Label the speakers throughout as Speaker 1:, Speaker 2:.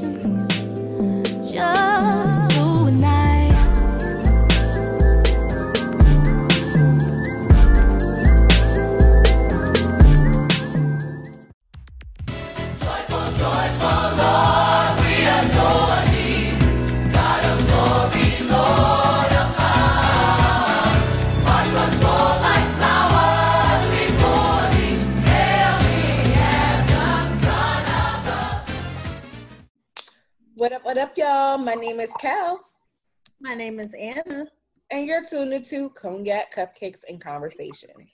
Speaker 1: conversations.
Speaker 2: My name is Cal,
Speaker 3: My name is Anna.
Speaker 2: and you're tuned into Cognac, Cupcakes, and Conversations.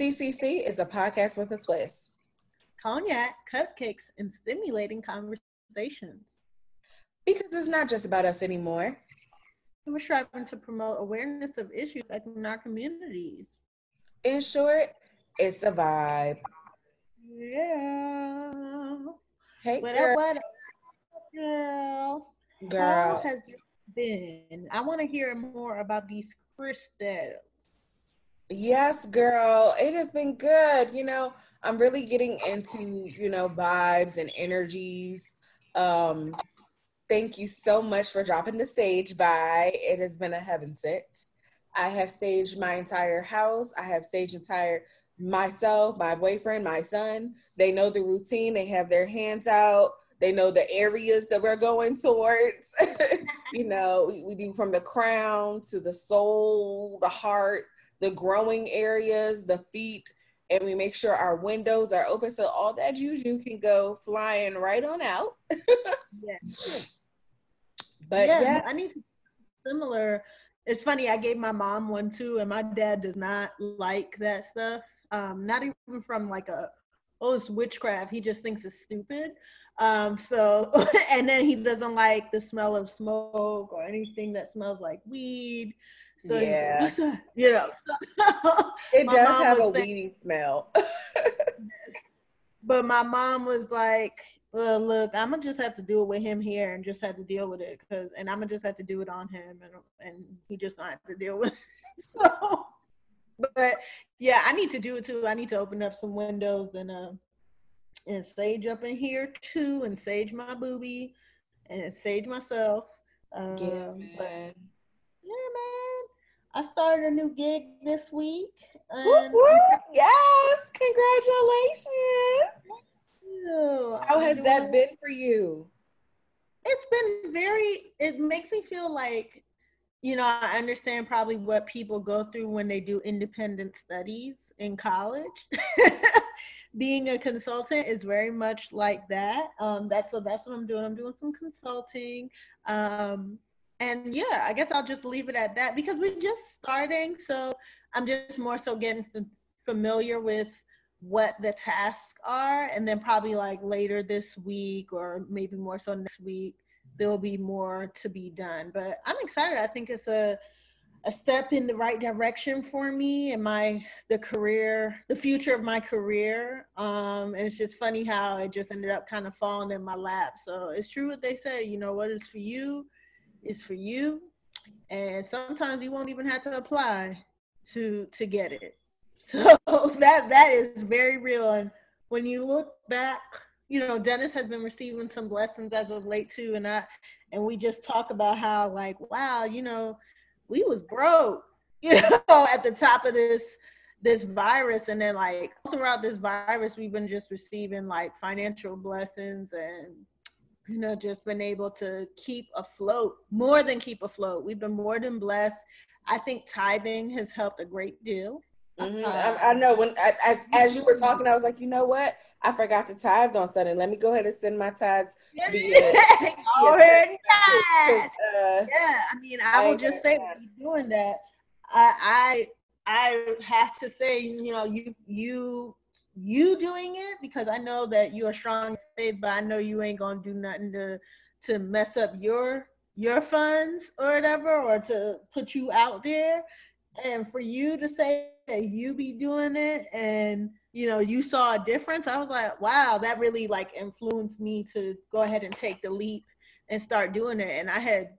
Speaker 2: CCC is a podcast with a twist.
Speaker 3: Cognac, cupcakes, and stimulating conversations.
Speaker 2: Because it's not just about us anymore.
Speaker 3: We're striving to promote awareness of issues affecting our communities.
Speaker 2: In short, it's a vibe.
Speaker 3: Yeah.
Speaker 2: Hey,
Speaker 3: What
Speaker 2: girl.
Speaker 3: up, what up, girl? How
Speaker 2: girl.
Speaker 3: has it been? I want to hear more about these crystals.
Speaker 2: Yes, girl. It has been good. You know, I'm really getting into, you know, vibes and energies. Um, thank you so much for dropping the sage by. It has been a heaven sent. I have staged my entire house. I have staged entire myself, my boyfriend, my son. They know the routine. They have their hands out. They know the areas that we're going towards. you know, we, we do from the crown to the soul, the heart, the growing areas, the feet, and we make sure our windows are open so all that juju can go flying right on out.
Speaker 3: Yeah.
Speaker 2: But
Speaker 3: yeah,
Speaker 2: yeah,
Speaker 3: I need similar. It's funny. I gave my mom one too, and my dad does not like that stuff. Um, not even from like a oh it's witchcraft. He just thinks it's stupid. Um, so and then he doesn't like the smell of smoke or anything that smells like weed. So
Speaker 2: Yeah.
Speaker 3: you know. So
Speaker 2: it does have a
Speaker 3: saying-
Speaker 2: weedy smell.
Speaker 3: but my mom was like, well, look, I'm gonna just have to do it with him here and just have to deal with it because, and I'm gonna just have to do it on him and and he just gonna have to deal with it. So, but yeah, I need to do it too. I need to open up some windows and uh and sage up in here too and sage my booby and sage myself. Um,
Speaker 2: yeah,
Speaker 3: but
Speaker 2: man.
Speaker 3: yeah, man, I started a new gig this week.
Speaker 2: Whoop,
Speaker 3: And
Speaker 2: whoop. Yes, congratulations. How
Speaker 3: I'm
Speaker 2: has that
Speaker 3: it-
Speaker 2: been for you?
Speaker 3: It's been very, it makes me feel like, you know, I understand probably what people go through when they do independent studies in college. Being a consultant is very much like that. Um, that's so that's what I'm doing. I'm doing some consulting. Um, and yeah, I guess I'll just leave it at that because we're just starting. So I'm just more so getting familiar with what the tasks are and then probably like later this week or maybe more so next week there'll be more to be done but i'm excited i think it's a a step in the right direction for me and my the career the future of my career um and it's just funny how it just ended up kind of falling in my lap so it's true what they say you know what is for you is for you and sometimes you won't even have to apply to to get it so that that is very real. And when you look back, you know, Dennis has been receiving some blessings as of late too. And I and we just talk about how like, wow, you know, we was broke, you know, at the top of this this virus. And then like throughout this virus, we've been just receiving like financial blessings and you know, just been able to keep afloat, more than keep afloat. We've been more than blessed. I think tithing has helped a great deal.
Speaker 2: Mhm. I, I know when I, as as you were talking, I was like, you know what? I forgot to tithe on Sunday. Let me go ahead and send my tithes.
Speaker 3: Yeah,
Speaker 2: via-
Speaker 3: Go ahead tithe.
Speaker 2: Uh,
Speaker 3: Yeah, I mean, I will just say, doing that, I, I, I have to say, you know, you, you, you doing it because I know that you are strong in faith, but I know you ain't gonna do nothing to, to mess up your, your funds or whatever, or to put you out there. And for you to say that you be doing it and you know you saw a difference, I was like, wow, that really like influenced me to go ahead and take the leap and start doing it. And I had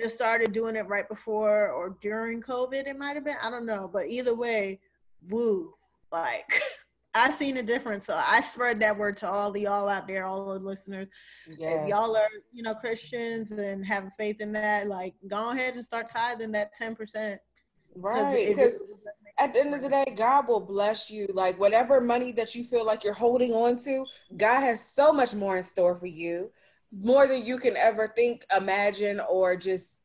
Speaker 3: just started doing it right before or during COVID. It might have been. I don't know. But either way, woo. Like I've seen a difference. So I spread that word to all the y'all out there, all the listeners.
Speaker 2: Yes.
Speaker 3: If y'all are, you know, Christians and have faith in that, like go ahead and start tithing that 10%.
Speaker 2: Right. Because at the end of the day, God will bless you. Like whatever money that you feel like you're holding on to, God has so much more in store for you, more than you can ever think, imagine, or just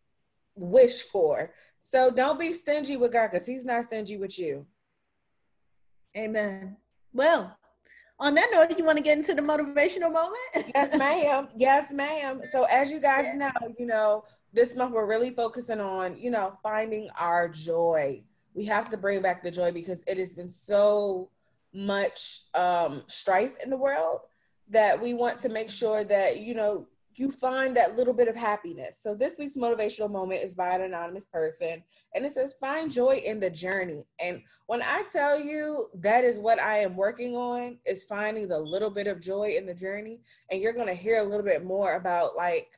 Speaker 2: wish for. So don't be stingy with God because He's not stingy with you.
Speaker 3: Amen. Well, on that note, you want to get into the motivational moment?
Speaker 2: Yes, ma'am. Yes, ma'am. So as you guys know, you know, this month we're really focusing on, you know, finding our joy. We have to bring back the joy because it has been so much um strife in the world that we want to make sure that, you know, you find that little bit of happiness. So this week's motivational moment is by an anonymous person and it says find joy in the journey. And when I tell you that is what I am working on is finding the little bit of joy in the journey and you're going to hear a little bit more about like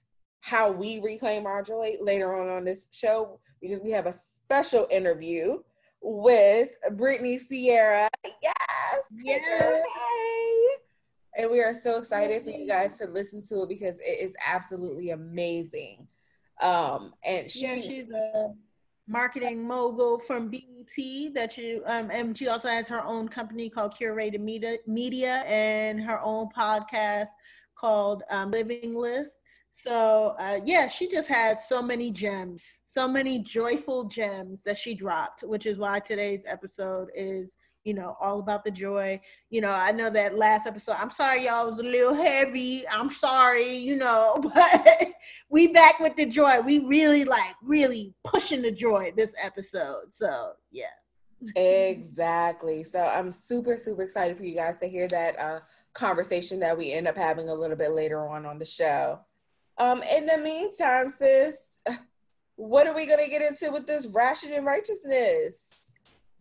Speaker 2: how we reclaim our joy later on on this show because we have a special interview with Brittiany Cierra. Yes.
Speaker 3: Yes.
Speaker 2: And we are so excited for you guys to listen to it because it is absolutely amazing. Um, and she,
Speaker 3: yeah, she's a marketing mogul from BET that you um and she also has her own company called Curated Media Media and her own podcast called um, Living List. So uh, yeah, she just had so many gems, so many joyful gems that she dropped, which is why today's episode is you know all about the joy. You know, I know that last episode. I'm sorry, y'all was a little heavy. I'm sorry, you know, but we back with the joy. We really like really pushing the joy this episode. So yeah.
Speaker 2: Exactly. So I'm super, super excited for you guys to hear that uh, conversation that we end up having a little bit later on on the show. Um, in the meantime, sis, what are we gonna get into with this ration and righteousness?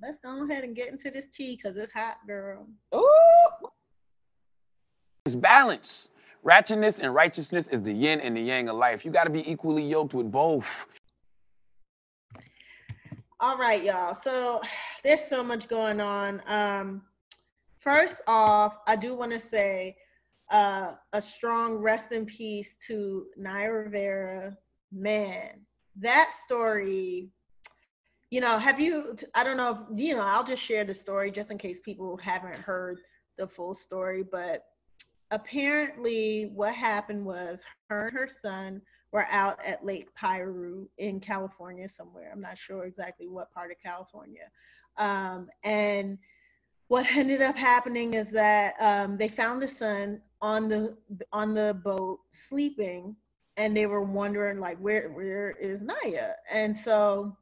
Speaker 3: Let's go ahead and get into this tea because it's hot, girl.
Speaker 2: Ooh,
Speaker 4: It's balance. Ratchetness and righteousness is the yin and the yang of life. You got to be equally yoked with both.
Speaker 3: All right, y'all. So there's so much going on. Um, first off, I do want to say uh, a strong rest in peace to Naya Rivera. Man, that story. You know, have you? I don't know. If, you know, I'll just share the story just in case people haven't heard the full story. But apparently, what happened was her and her son were out at Lake Piru in California somewhere. I'm not sure exactly what part of California. Um, and what ended up happening is that um, they found the son on the on the boat sleeping, and they were wondering like, where where is Naya? And so,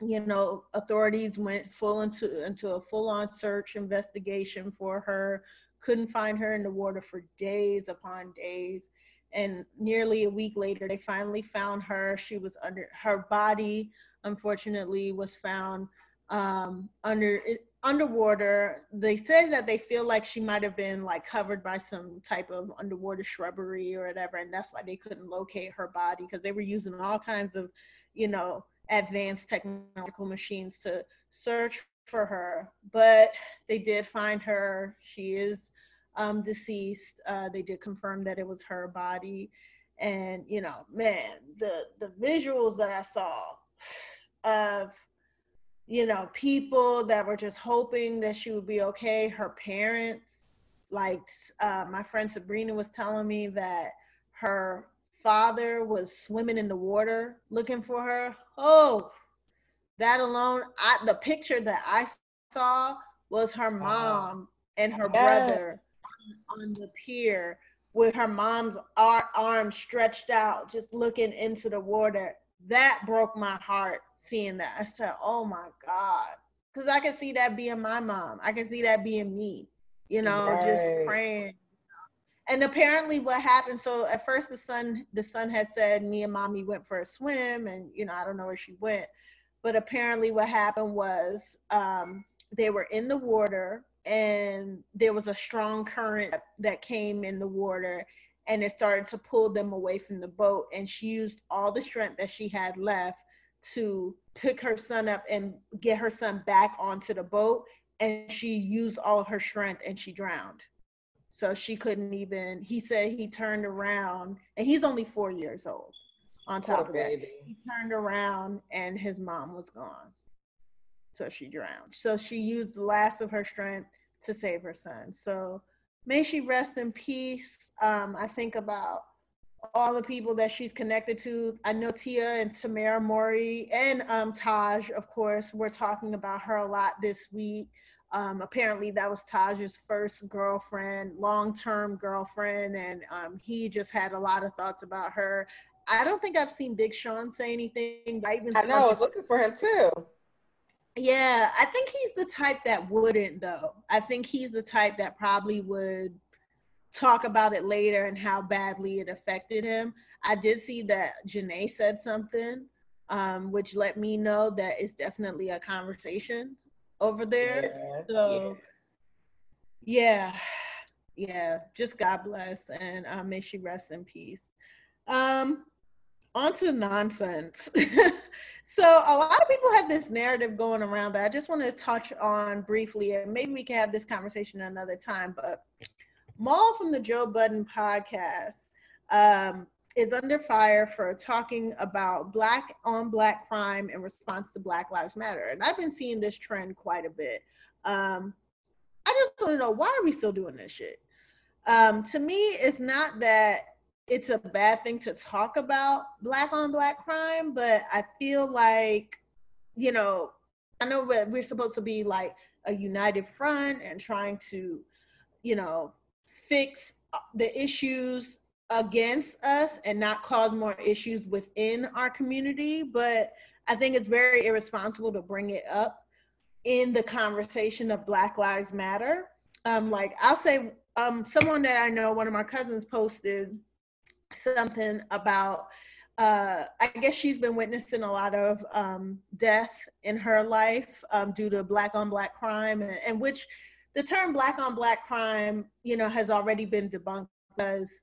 Speaker 3: you know, authorities went full into into a full on search investigation for her. Couldn't find her in the water for days upon days and nearly a week later they finally found her she was under her body unfortunately was found um, under underwater they say that they feel like she might have been like covered by some type of underwater shrubbery or whatever and that's why they couldn't locate her body because they were using all kinds of you know advanced technological machines to search for her but they did find her she is um, deceased. Uh, they did confirm that it was her body, and you know, man, the the visuals that I saw of you know people that were just hoping that she would be okay. Her parents, like uh, my friend Sabrina was telling me that her father was swimming in the water looking for her. Oh, that alone, I the picture that I saw was her mom and her
Speaker 2: Yes.
Speaker 3: brother on the pier with her mom's ar- arm stretched out, just looking into the water. That broke my heart seeing that. I said, "Oh my god," because I can see that being my mom. I can see that being me. You know, just praying. And apparently, what happened? So at first, the son, the son had said, "Me and mommy went for a swim," and you know, I don't know where she went. But apparently, what happened was um, they were in the water and there was a strong current that came in the water and it started to pull them away from the boat and she used all the strength that she had left to pick her son up and get her son back onto the boat and she used all her strength and she drowned. So she couldn't even. He said he turned around, and he's only four years old. On top of that, he turned around and his mom was gone. So she drowned. So she used the last of her strength to save her son. So may she rest in peace. Um, I think about all the people that she's connected to. I know Tia and Tamera Mowry and um, Tahj, of course, we're talking about her a lot this week. Um, apparently, that was Tahj's first girlfriend, long term girlfriend, and um, he just had a lot of thoughts about her. I don't think I've seen Big Sean say anything. I, even
Speaker 2: I know. I was looking for him too.
Speaker 3: yeah, I think he's the type that wouldn't though. I think he's the type that probably would talk about it later and how badly it affected him. I did see that Jhené said something, um, which let me know that it's definitely a conversation over there.
Speaker 2: Yeah.
Speaker 3: So yeah, yeah, just God bless and uh, may she rest in peace. Um, on to nonsense. so a lot of people have this narrative going around that I just want to touch on briefly, and maybe we can have this conversation another time. But Mal from the Joe Budden podcast um, is under fire for talking about black on black crime in response to Black Lives Matter, and I've been seeing this trend quite a bit. Um, I just want to know why are we still doing this shit? Um, to me, it's not that it's a bad thing to talk about black on black crime, but I feel like, you know, I know that we're supposed to be like a united front and trying to, you know, fix uh, the issues against us and not cause more issues within our community. But I think it's very irresponsible to bring it up in the conversation of Black Lives Matter. Um, like I'll say, um, someone that I know, one of my cousins posted something about uh, I guess she's been witnessing a lot of um, death in her life um, due to black on black crime, and, and which the term black on black crime, you know, has already been debunked because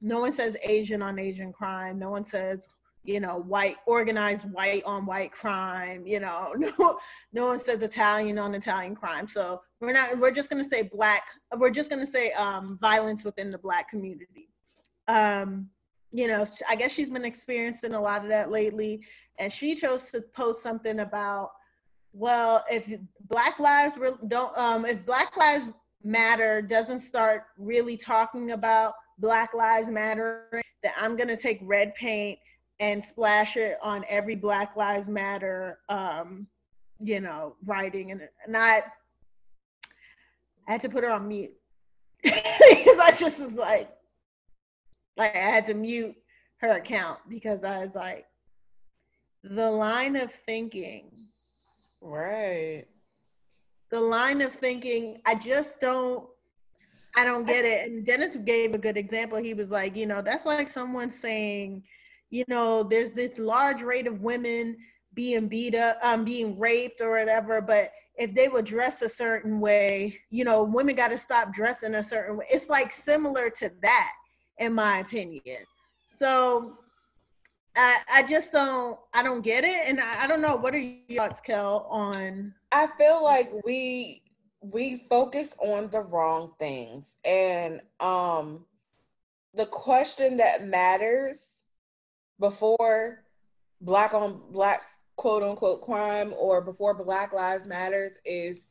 Speaker 3: no one says Asian on Asian crime, no one says you know white organized white on white crime, you know, no no one says Italian on Italian crime. So we're not we're just gonna say black. We're just gonna say um, violence within the black community um, you know, I guess she's been experiencing a lot of that lately. And she chose to post something about, well, if Black Lives don't, um, if Black Lives Matter doesn't start really talking about Black Lives Matter, that I'm gonna take red paint and splash it on every Black Lives Matter, um, you know, writing. And, I, I had to put her on mute because I just was like, like I had to mute her account because I was like, the line of thinking,
Speaker 2: Right.
Speaker 3: the line of thinking, I just don't, I don't get it. And Dennis gave a good example. He was like, you know, that's like someone saying, you know, there's this large rate of women being beat up, um, being raped or whatever, but if they would dress a certain way, you know, women got to stop dressing a certain way. It's like similar to that, in my opinion. So I, I just don't, I don't get it, and I, I don't know. What are your thoughts, Kel, on?
Speaker 2: I feel like we we focus on the wrong things and um the question that matters before black on black quote unquote crime or before black lives matters is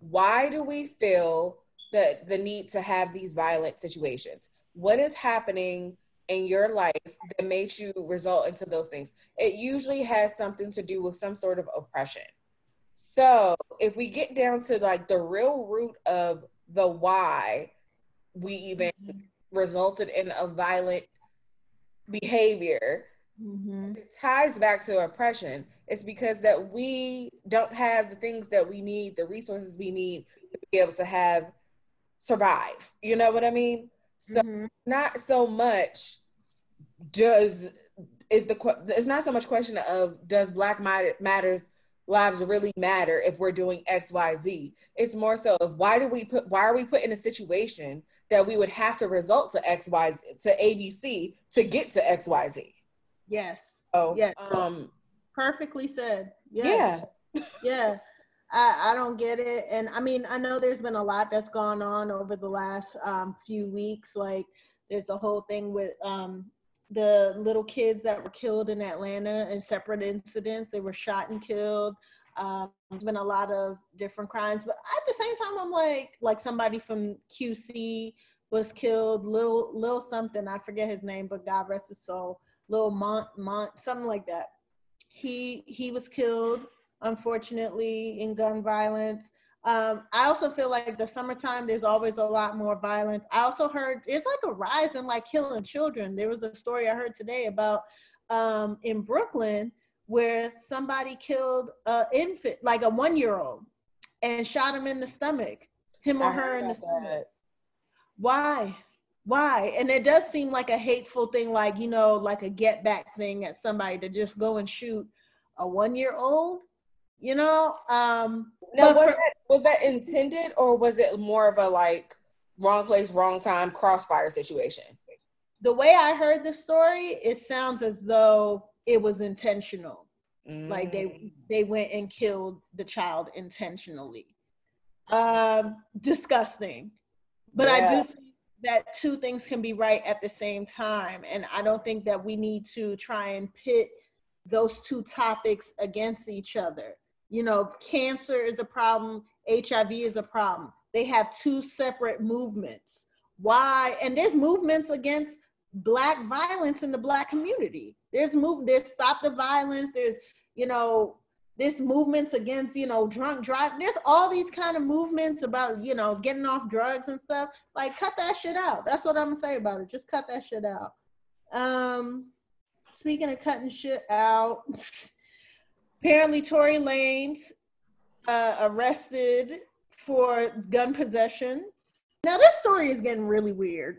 Speaker 2: why do we feel that the need to have these violent situations what is happening in your life that makes you result into those things it usually has something to do with some sort of oppression so if we get down to like the real root of the why we even resulted in a violent behavior,
Speaker 3: Mhm.
Speaker 2: it ties back to oppression. It's because that we don't have the things that we need, the resources we need to be able to have survive. You know what I mean? So
Speaker 3: Mhm.
Speaker 2: not so much does is the it's not so much question of does black matters lives really matter if we're doing xyz it's more so of why do we put why are we put in a situation that we would have to result to xy to abc to get to xyz
Speaker 3: Yes.
Speaker 2: so
Speaker 3: Yes.
Speaker 2: um
Speaker 3: Perfectly said. Yes. Yeah. I, I don't get it. And I mean, I know there's been a lot that's gone on over the last um, few weeks. Like there's the whole thing with um, the little kids that were killed in Atlanta in separate incidents. They were shot and killed. Um, there's been a lot of different crimes, but at the same time, I'm like, like somebody from QC was killed, Lil Lil something, I forget his name, but God rest his soul, Lil Mont Mont, something like that. He he was killed, unfortunately, in gun violence. Um, I also feel like the summertime, there's always a lot more violence. I also heard there's like a rise in like killing children. There was a story I heard today about um, in Brooklyn where somebody killed a infant, like a one year old, and shot him in the stomach, him or
Speaker 2: I
Speaker 3: her in the stomach.
Speaker 2: that.
Speaker 3: Why? Why? And it does seem like a hateful thing, like, you know, like a get back thing at somebody to just go and shoot a one year old, you know? Um,
Speaker 2: Now, was
Speaker 3: for-
Speaker 2: that was that intended, or was it more of a like wrong place, wrong time, crossfire situation?
Speaker 3: the way I heard the story, it sounds as though it was intentional. Like
Speaker 2: Mm.
Speaker 3: they they went and killed the child intentionally. Um, disgusting. But I do think that two things can be right at the same time. And I don't think that we need to try and pit those two topics against each other. You know, cancer is a problem, HIV is a problem. They have two separate movements. Why? And there's movements against black violence in the black community. There's move there's stop the violence, there's, you know, there's movements against, you know, drunk drive. There's all these kind of movements about, you know, getting off drugs and stuff. Like cut that shit out. That's what I'm gonna say about it. Just cut that shit out. Um speaking of cutting shit out, apparently Tory Lanez uh, arrested for gun possession. Now this story is getting really weird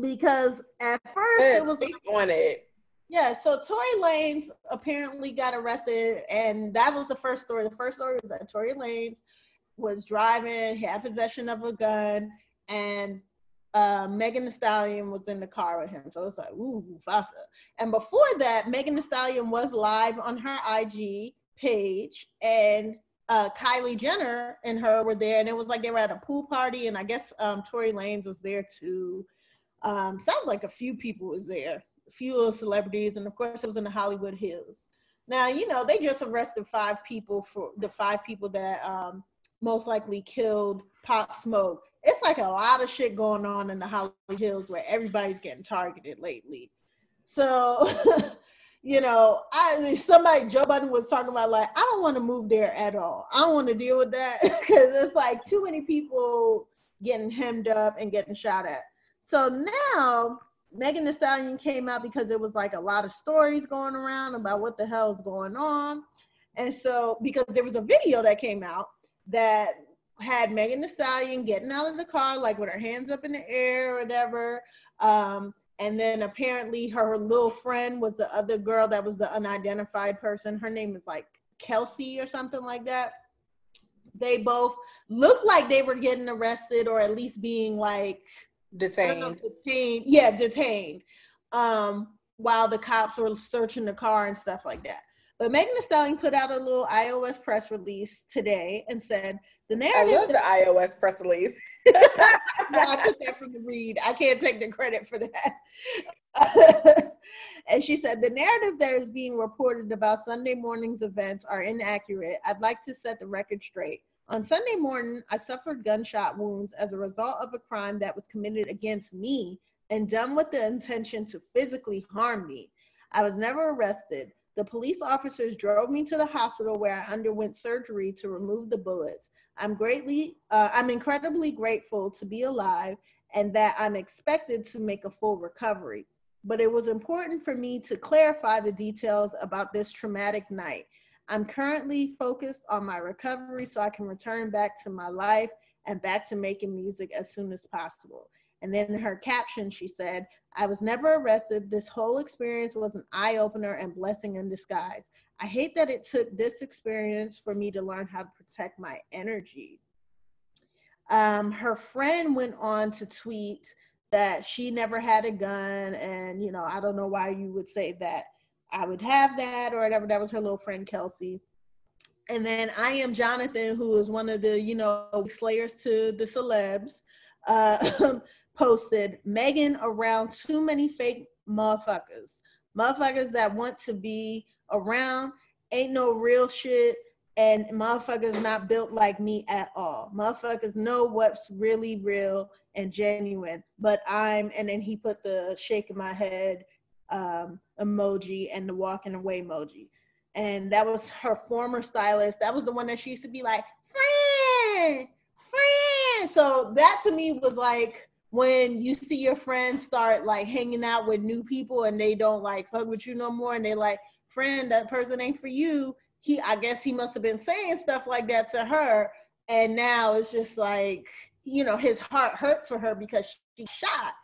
Speaker 3: because at first
Speaker 2: Yeah,
Speaker 3: it was
Speaker 2: speak on it.
Speaker 3: yeah, so Tory Lanez apparently got arrested, and that was the first story. The first story was that Tory Lanez was driving, had possession of a gun, and uh, Megan Thee Stallion was in the car with him. So it's like, ooh, Mufasa. And before that, Megan Thee Stallion was live on her IG page, and uh, Kylie Jenner and her were there, and it was like they were at a pool party, and I guess um, Tory Lanez was there too. Um, sounds like a few people was there, a few celebrities, and of course it was in the Hollywood Hills. Now you know they just arrested five people for the five people that um, most likely killed Pop Smoke. It's like a lot of shit going on in the Hollywood Hills where everybody's getting targeted lately. So, you know, I somebody Joe Budden was talking about like I don't want to move there at all. I don't want to deal with that because it's like too many people getting hemmed up and getting shot at. So now Megan Thee Stallion came out because it was like a lot of stories going around about what the hell is going on. And so because there was a video that came out that had Megan Thee Stallion getting out of the car, like with her hands up in the air or whatever. Um, and then apparently her little friend was the other girl that was the unidentified person. Her name is like Kelsey or something like that. They both looked like they were getting arrested or at least being like don't know,
Speaker 2: Detained.
Speaker 3: detained. Yeah, detained. Um, while the cops were searching the car and stuff like that. But Megan Thee Stallion put out a little iOS press release today and said the
Speaker 2: I love the iOS press release.
Speaker 3: I took that from the read. I can't take the credit for that. and she said the narrative that is being reported about Sunday morning's events are inaccurate. I'd like to set the record straight. On Sunday morning, I suffered gunshot wounds as a result of a crime that was committed against me and done with the intention to physically harm me. I was never arrested. The police officers drove me to the hospital where I underwent surgery to remove the bullets. I'm greatly, uh, I'm incredibly grateful to be alive and that I'm expected to make a full recovery. But it was important for me to clarify the details about this traumatic night. I'm currently focused on my recovery so I can return back to my life and back to making music as soon as possible. And then in her caption, she said, I was never arrested. This whole experience was an eye opener and blessing in disguise. I hate that it took this experience for me to learn how to protect my energy. Um, her friend went on to tweet that she never had a gun, and you know, I don't know why you would say that I would have that or whatever. That was her little friend Kelsey. and then I am Jonathan, who is one of the you know slayers to the celebs, uh, posted Megan around too many fake motherfuckers, motherfuckers that want to be around, ain't no real shit, and motherfuckers not built like me at all. Motherfuckers know what's really real and genuine, but I'm, and then he put the shaking my head um, emoji and the walking away emoji. And that was her former stylist. That was the one that she used to be like, friend, friend. So that to me was like when you see your friends start like hanging out with new people and they don't like fuck with you no more and they like, friend, that person ain't for you. He, I guess he must have been saying stuff like that to her. And now it's just like, you know, his heart hurts for her because she shot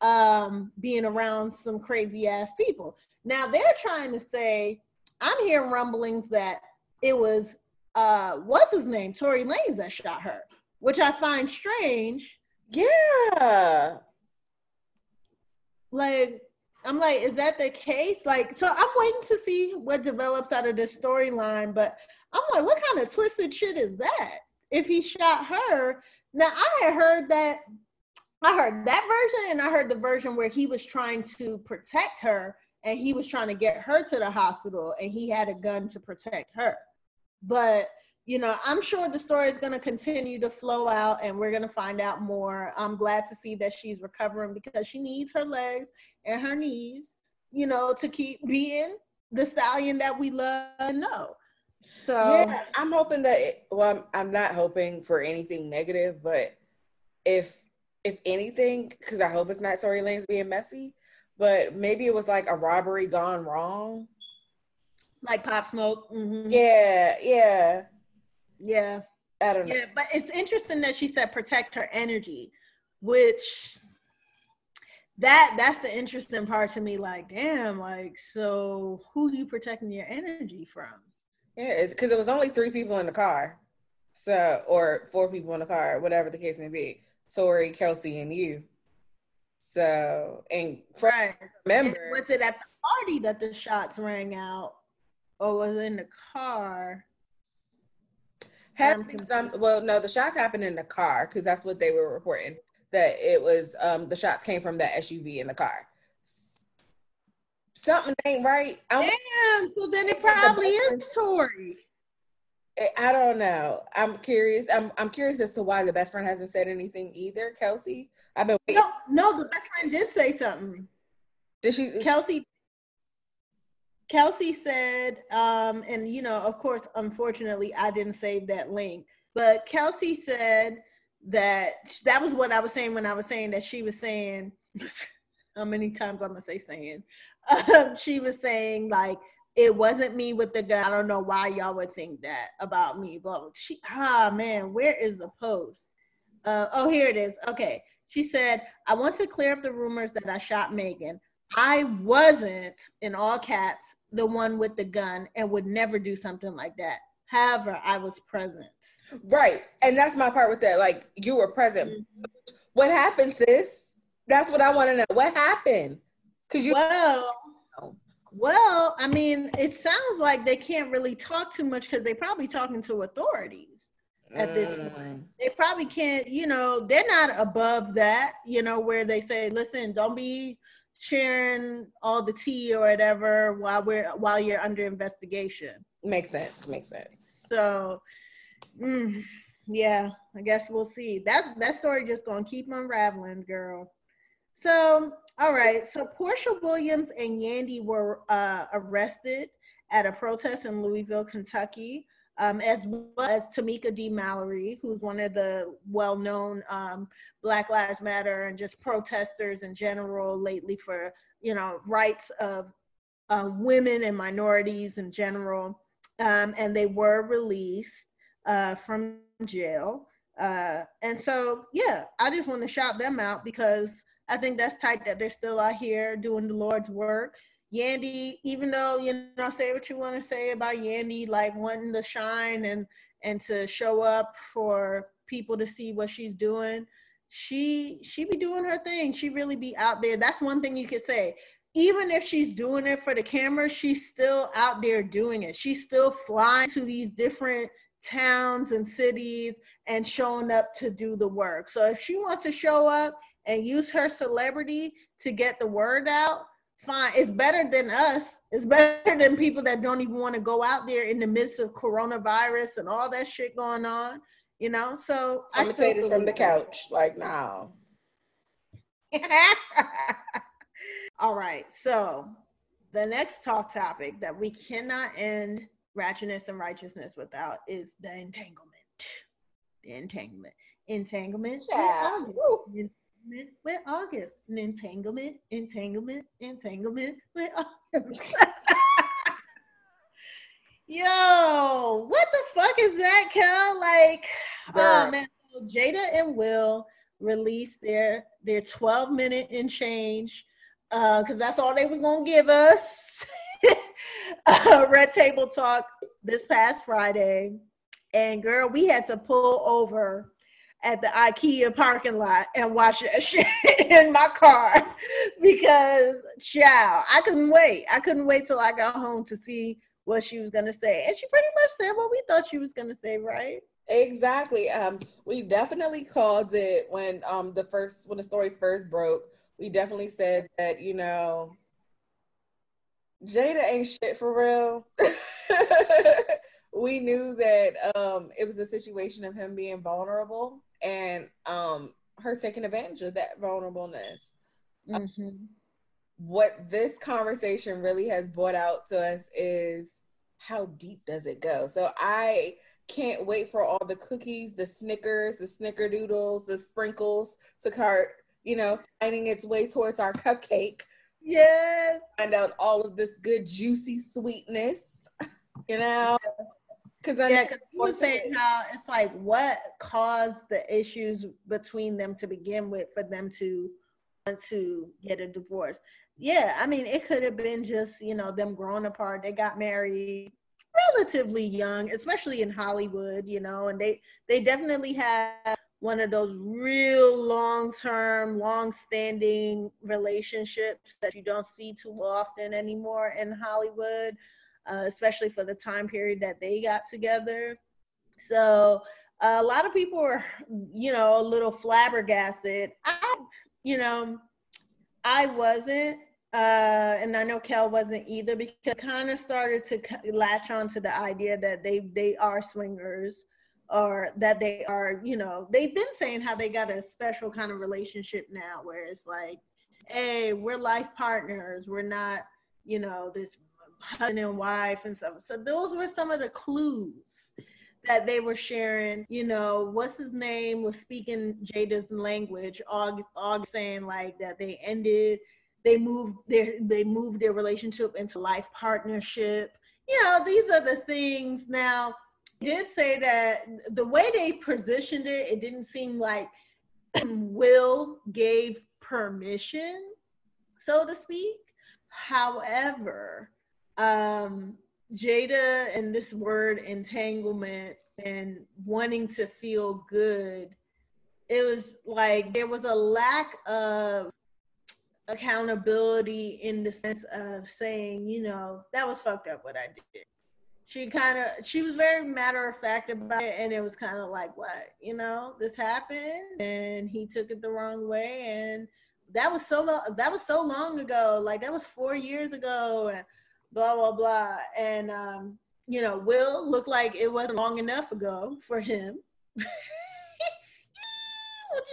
Speaker 3: um, being around some crazy ass people. Now they're trying to say, I'm hearing rumblings that it was uh what's his name, Tory Lanez that shot her, which I find strange.
Speaker 2: Yeah.
Speaker 3: Like I'm like, is that the case? Like, so I'm waiting to see what develops out of this storyline, but I'm like, what kind of twisted shit is that? If he shot her, now I had heard that I heard that version and I heard the version where he was trying to protect her and he was trying to get her to the hospital and he had a gun to protect her. But you know, I'm sure the story is going to continue to flow out and we're going to find out more. I'm glad to see that she's recovering because she needs her legs and her knees, you know, to keep being the stallion that we love and know. So
Speaker 2: yeah, I'm hoping that. It, well, I'm, I'm not hoping for anything negative, but if if anything, because I hope it's not Tory Lanez being messy, but maybe it was like a robbery gone wrong.
Speaker 3: like Pop Smoke. mhm.
Speaker 2: Yeah, yeah.
Speaker 3: Yeah.
Speaker 2: I don't know.
Speaker 3: Yeah, but it's interesting that she said protect her energy, which that that's the interesting part to me. Like, damn, like, so who you protecting your energy from?
Speaker 2: Yeah, it's because it was only three people in the car, so or four people in the car, whatever the case may be. Tory, Kelsey, and you. So, and
Speaker 3: Right. And
Speaker 2: remember,
Speaker 3: was it at the party that the shots rang out, or was it in the car?
Speaker 2: happened some. Well, no, the shots happened in the car because that's what they were reporting. That it was um the shots came from that SUV in the car. Something ain't right. I'm,
Speaker 3: Damn. So then it probably is Tory.
Speaker 2: I don't know. I'm curious. I'm I'm curious as to why the best friend hasn't said anything either. Kelsey, I've been waiting.
Speaker 3: No, no, the best friend did say something.
Speaker 2: Did she?
Speaker 3: Kelsey Kelsey said, um, and you know, of course, unfortunately, I didn't save that link, but Kelsey said that that was what I was saying when I was saying that she was saying, how many times I'm gonna say saying, um, she was saying like it wasn't me with the gun. I don't know why y'all would think that about me. Blah. She, ah man, where is the post? Uh, oh, here it is. Okay. She said, I want to clear up the rumors that I shot Megan. I wasn't, in all caps, the one with the gun and would never do something like that. However, I was present.
Speaker 2: Right. And that's my part with that. Like you were present.
Speaker 3: Mm-hmm.
Speaker 2: What happened, sis? That's what I want to know. What happened? Cause you
Speaker 3: Well, well, I mean, it sounds like they can't really talk too much because they're probably talking to authorities at this
Speaker 2: Mm.
Speaker 3: point. They probably can't, you know, they're not above that, you know, where they say, listen, don't be sharing all the tea or whatever while we're while you're under investigation.
Speaker 2: Makes sense. Makes sense.
Speaker 3: So, mm, yeah, I guess we'll see. That's that story just gonna keep unraveling, girl. So, all right. So Porsha Williams and Yandy were uh, arrested at a protest in Louisville, Kentucky, um, as well as Tamika D. Mallory, who's one of the well-known um, Black Lives Matter and just protesters in general lately for you know rights of um, women and minorities in general um, and they were released uh, from jail. Uh, and so, yeah, I just want to shout them out because I think that's tight that they're still out here doing the Lord's work. Yandy, even though you know, say what you want to say about Yandy, like wanting to shine and and to show up for people to see what she's doing, she she be doing her thing. She really be out there. That's one thing you could say. Even if she's doing it for the camera, she's still out there doing it. She's still flying to these different towns and cities and showing up to do the work. So if she wants to show up and use her celebrity to get the word out, fine. It's better than us. It's better than people that don't even want to go out there in the midst of coronavirus and all that shit going on. You know, so I'm still
Speaker 2: Commentators from the couch, like now.
Speaker 3: All right. So the next talk topic that we cannot end ratchetness and righteousness without is the entanglement. The entanglement. Entanglement. with
Speaker 2: Yeah.
Speaker 3: August. Entanglement with August. An entanglement, entanglement, entanglement with August. Yo, what the fuck is that, Kel? Like,
Speaker 2: Girl.
Speaker 3: oh man, Jada and Will released their their 12 minute and change uh because that's all they was gonna give us. Uh, red table talk this past friday. And girl we had to pull over at the ikea parking lot and watch that shit in my car because chow i couldn't wait. I couldn't wait till i got home to see what she was gonna say. And she pretty much said what we thought she was gonna say right?
Speaker 2: Exactly. Um, we definitely called it when um the first when the story first broke. We definitely said that you know Jada ain't shit for real. we knew that um it was a situation of him being vulnerable and um her taking advantage of that vulnerableness.
Speaker 3: Mhm.
Speaker 2: What this conversation really has brought out to us is how deep does it go? So I can't wait for all the cookies, the Snickers, the Snickerdoodles, the sprinkles to start, you know, finding its way towards our cupcake.
Speaker 3: yes
Speaker 2: Find out all of this good, juicy sweetness, you know? Because
Speaker 3: Yeah, because you were saying how it's like what caused the issues between them to begin with for them to want to get a divorce. Yeah, I mean, it could have been just, you know, them growing apart. They got married relatively young, especially in Hollywood, you know, and they they definitely had one of those real long-term, long-standing relationships that you don't see too often anymore in Hollywood uh, especially for the time period that they got together. So a lot of people were, you know, a little flabbergasted. I, you know, I wasn't, uh, and I know Kel wasn't either because kind of started to latch on to the idea that they they are swingers or that they are, you know, they've been saying how they got a special kind of relationship now where it's like, hey, we're life partners. We're not, you know, this husband and wife and stuff. So those were some of the clues that they were sharing. You know, what's his name was speaking Jada's language. Og, Og saying like that they ended, they moved their they moved their relationship into life partnership. You know, these are the things. Now, did say that the way they positioned it, it didn't seem like Will gave permission, so to speak. However, um, Jada and this word entanglement and wanting to feel good, it was like there was a lack of accountability in the sense of saying, you know, that was fucked up what I did. She kind of, she was very matter of fact about it, and it was kind of like, what, you know, this happened, and he took it the wrong way, and that was so lo- that was so long ago, like that was four years ago, and blah blah blah, and um, you know, Will looked like it wasn't long enough ago for him. you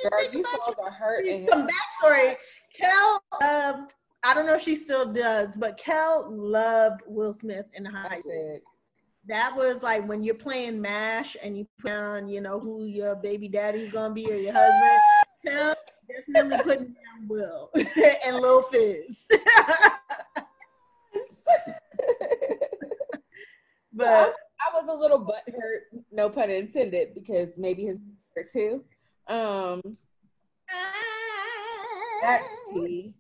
Speaker 2: Girl, you saw the hurt in
Speaker 3: some
Speaker 2: him.
Speaker 3: backstory. Kel loved, I don't know if she still does, but Kel loved Will Smith in high school. That was like when you're playing MASH and you put down, you know, who your baby daddy's gonna be or your husband. Kel definitely putting down Will and Lil Fizz. but
Speaker 2: I was a little butthurt, no pun intended, because maybe his hurt too. Um, that's tea.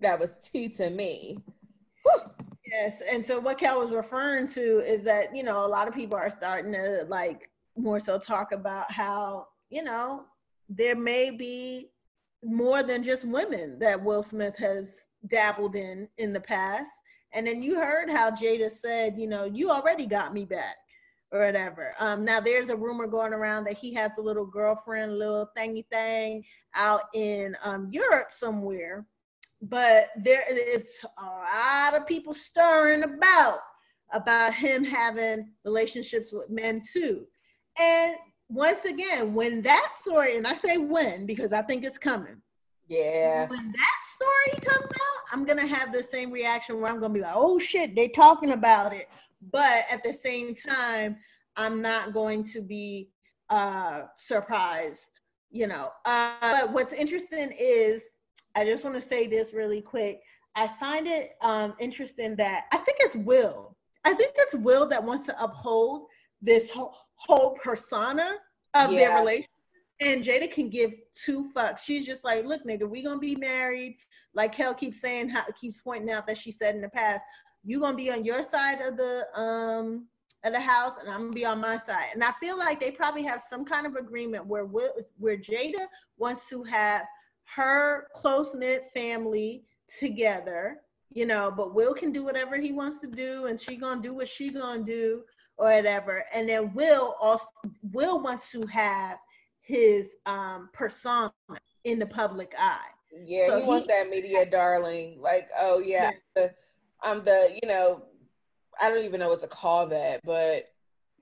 Speaker 2: That was tea to me.
Speaker 3: Yes, and so what Cal was referring to is that you know a lot of people are starting to like more so talk about how you know there may be more than just women that Will Smith has dabbled in in the past. And then you heard how Jada said, you know, you already got me back or whatever. Um, now there's a rumor going around that he has a little girlfriend, little thingy thing out in um, Europe somewhere. But there is a lot of people stirring about about him having relationships with men too. And once again, when that story, and I say when because I think it's coming.
Speaker 2: Yeah.
Speaker 3: When that story comes out, I'm gonna have the same reaction where I'm gonna be like, oh shit, they talking about it. But at the same time, I'm not going to be uh surprised, you know. Uh, but what's interesting is I just want to say this really quick. I find it um interesting that I think it's Will. I think it's Will that wants to uphold this whole, whole persona of
Speaker 2: Yeah.
Speaker 3: their relationship. And Jada can give two fucks. She's just like, look, nigga, we gonna be married. Like Kel keeps saying, how keeps pointing out that she said in the past, you gonna be on your side of the um of the house, and I'm gonna be on my side. And I feel like they probably have some kind of agreement where Will, where Jada wants to have her close knit family together, you know, but Will can do whatever he wants to do, and she gonna do what she gonna do or whatever. And then Will also Will wants to have his um persona in the public eye.
Speaker 2: Yeah,
Speaker 3: So
Speaker 2: he, wants
Speaker 3: he-
Speaker 2: that media darling. Like, oh yeah, the, I'm the, you know, I don't even know what to call that, but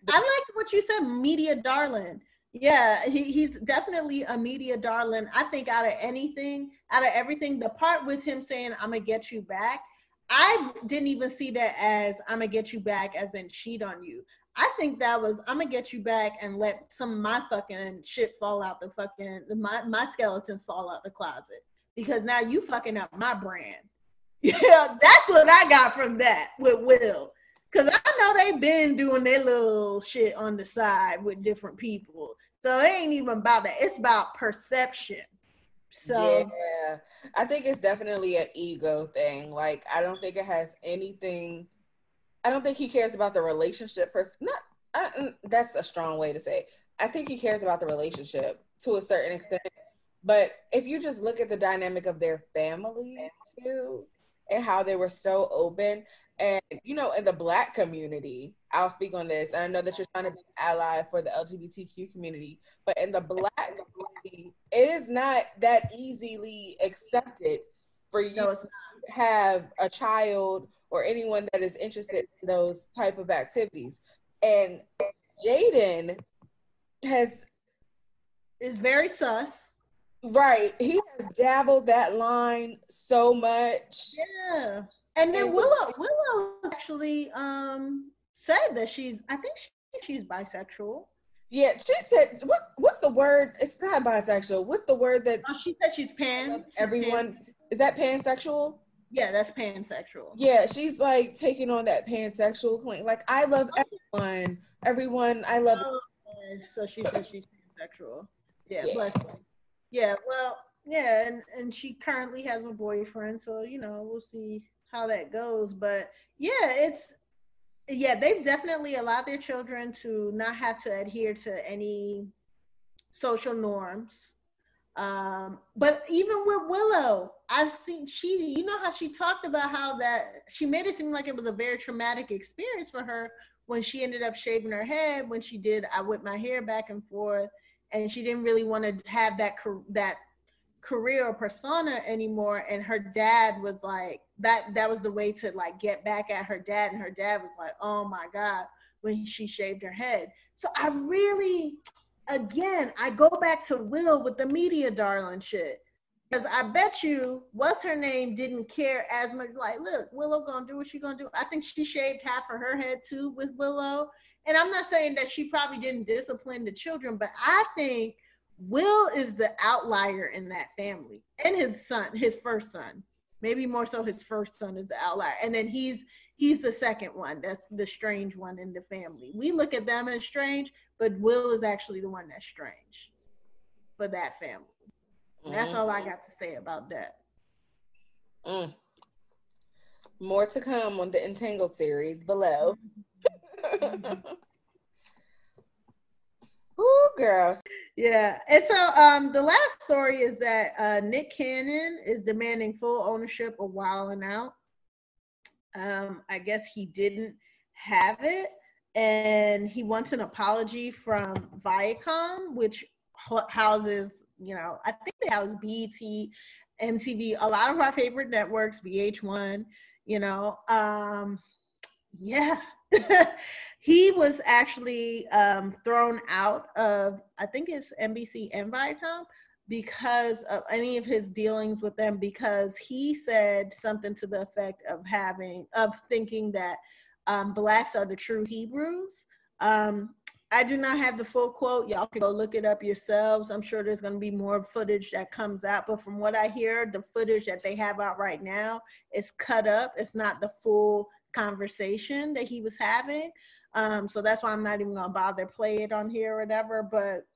Speaker 3: I like what you said, media darling. Yeah, he, he's definitely a media darling. I think out of anything, out of everything, the part with him saying, I'm gonna get you back, I didn't even see that as I'm gonna get you back as in cheat on you. I think that was I'm gonna get you back and let some of my fucking shit fall out the fucking my, my skeletons fall out the closet. Because now you fucking up my brand. Yeah, that's what I got from that with Will. Cause I know they've been doing their little shit on the side with different people. So it ain't even about that. It's about perception. So
Speaker 2: yeah, I think it's definitely an ego thing. Like, I don't think it has anything. I don't think he cares about the relationship. Pers- not I, mm, that's a strong way to say. It. I think he cares about the relationship to a certain extent. But if you just look at the dynamic of their family too, and how they were so open, and you know, in the black community, I'll speak on this. And I know that you're trying to be an ally for the LGBTQ community, but in the black community, it is not that easily accepted for you
Speaker 3: no,
Speaker 2: to have a child or anyone that is interested in those type of activities. And Jaden has
Speaker 3: is very sus.
Speaker 2: Right, he has dabbled that line so much.
Speaker 3: Yeah. And then Willow Willow actually um said that she's I think she, she's bisexual.
Speaker 2: Yeah, she said what what's the word? It's not bisexual. What's the word that
Speaker 3: Oh, she said she's pan.
Speaker 2: everyone
Speaker 3: pan-
Speaker 2: is that pansexual?
Speaker 3: Yeah, that's pansexual.
Speaker 2: Yeah, she's like taking on that pansexual claim. Like I love everyone. Everyone I love
Speaker 3: Oh, so she says she's pansexual. Yeah,
Speaker 2: Yeah.
Speaker 3: bless her. Yeah, well, yeah, and and she currently has a boyfriend, so you know we'll see how that goes. But yeah, it's yeah, they've definitely allowed their children to not have to adhere to any social norms. Um, but even with Willow, I've seen she, you know how she talked about how that she made it seem like it was a very traumatic experience for her when she ended up shaving her head when she did I whip my hair back and forth and she didn't really want to have that that career or persona anymore. And her dad was like that that was the way to like get back at her dad. And her dad was like oh my god when she shaved her head. So i really again i go back to will with the media darling shit. Because i bet you what's her name didn't care as much. Like look willow gonna do what she gonna do. I think she shaved half of her head too with willow and i'm not saying that she probably didn't discipline the children but i think Will is the outlier in that family, and his son, his first son, maybe more so his first son is the outlier, and then he's he's the second one. That's the strange one in the family. We look at them as strange, but Will is actually the one that's strange for that family. And that's all I got to say about that.
Speaker 2: Mm. More to come on the Entangled series below. Ooh, girls.
Speaker 3: yeah. And so um the last story is that uh Nick Cannon is demanding full ownership of Wild 'N Out. Um, I guess he didn't have it, and he wants an apology from Viacom, which houses, you know, I think they house BET, MTV, a lot of our favorite networks, VH1, you know. Um, yeah. he was actually um, thrown out of, I think it's NBC and Viacom because of any of his dealings with them because he said something to the effect of having of thinking that um, blacks are the true hebrews. Um, i do not have the full quote. Y'all can go look it up yourselves. I'm sure there's going to be more footage that comes out but from what i hear the footage that they have out right now is cut up. It's not the full conversation that he was having um, so that's why i'm not even to bother play it on here or whatever but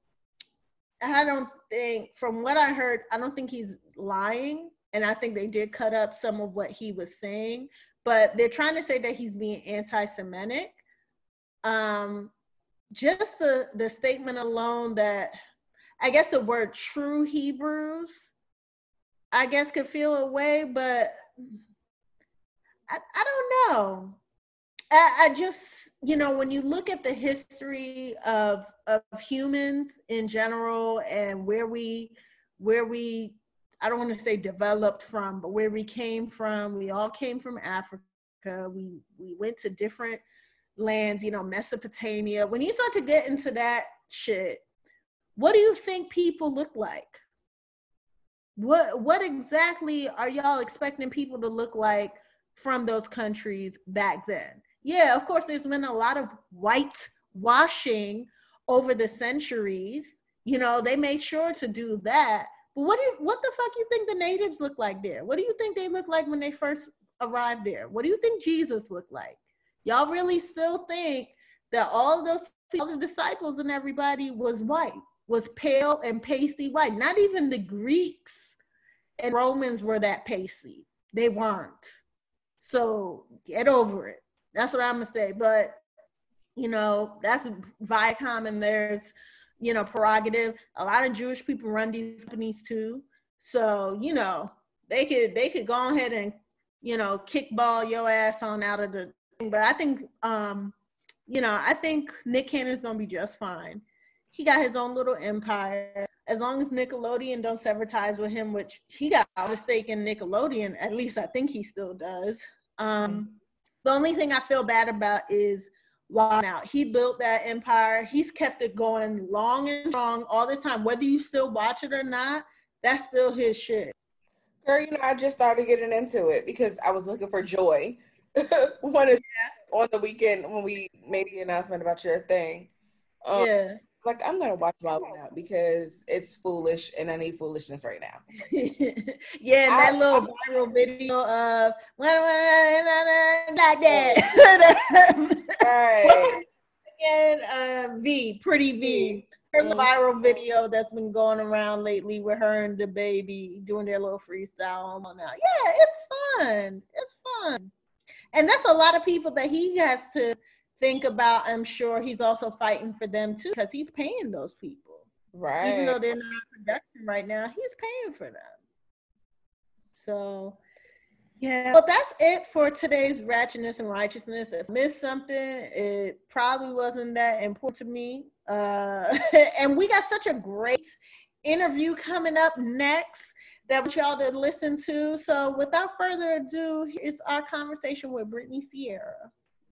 Speaker 3: I don't think, from what I heard, I don't think he's lying. And I think they did cut up some of what he was saying, but they're trying to say that he's being anti Semitic. Um, just the, the statement alone that I guess the word true Hebrews, I guess could feel a way, but I, I don't know. I, I just, you know, when you look at the history of of humans in general and where we where we I don't want to say developed from, but where we came from, we all came from Africa. We we went to different lands, you know, Mesopotamia. When you start to get into that shit, what do you think people look like? What what exactly are y'all expecting people to look like from those countries back then? yeah, of course, there's been a lot of white washing over the centuries. You know, they made sure to do that. But what do you, what the fuck you think the natives look like there? What do you think they look like when they first arrived there? What do you think Jesus looked like? Y'all really still think that all those people, the disciples and everybody was white, was pale and pasty white. Not even the Greeks and Romans were that pasty. They weren't. So get over it. That's what I'm gonna say. But you know, that's Viacom and there's you know prerogative. A lot of Jewish people run these companies too. So, you know, they could they could go ahead and, you know, kickball your ass on out of the thing. But I think um, you know, I think Nick Cannon's gonna be just fine. He got his own little empire. As long as Nickelodeon don't sever ties with him, which he got a stake in Nickelodeon, at least I think he still does. Um, the only thing I feel bad about is Wild Out. He built that empire. He's kept it going long and strong all this time. Whether you still watch it or not, that's still his shit.
Speaker 2: Girl, you know, I just started getting into it because I was looking for joy. One of on the weekend when we made the announcement about your thing. Um,
Speaker 3: yeah.
Speaker 2: Like I'm gonna watch Wild Out because it's foolish and I need foolishness right now.
Speaker 3: yeah, and that
Speaker 2: I-
Speaker 3: little viral video of like that.
Speaker 2: Right.
Speaker 3: and uh, V, Pretty V, her
Speaker 2: Mhm.
Speaker 3: viral video that's been going around lately with her and the baby doing their little freestyle on now. Yeah, it's fun. It's fun. And that's a lot of people that he has to think about. I'm sure he's also fighting for them too, because he's paying those people.
Speaker 2: right.
Speaker 3: Even though they're not in production right now, he's paying for them. So yeah, well, that's it for today's ratchetness and righteousness. If I missed something, it probably wasn't that important to me. Uh, and we got such a great interview coming up next that I want y'all to listen to. So, without further ado, here's our conversation with Brittiany Cierra.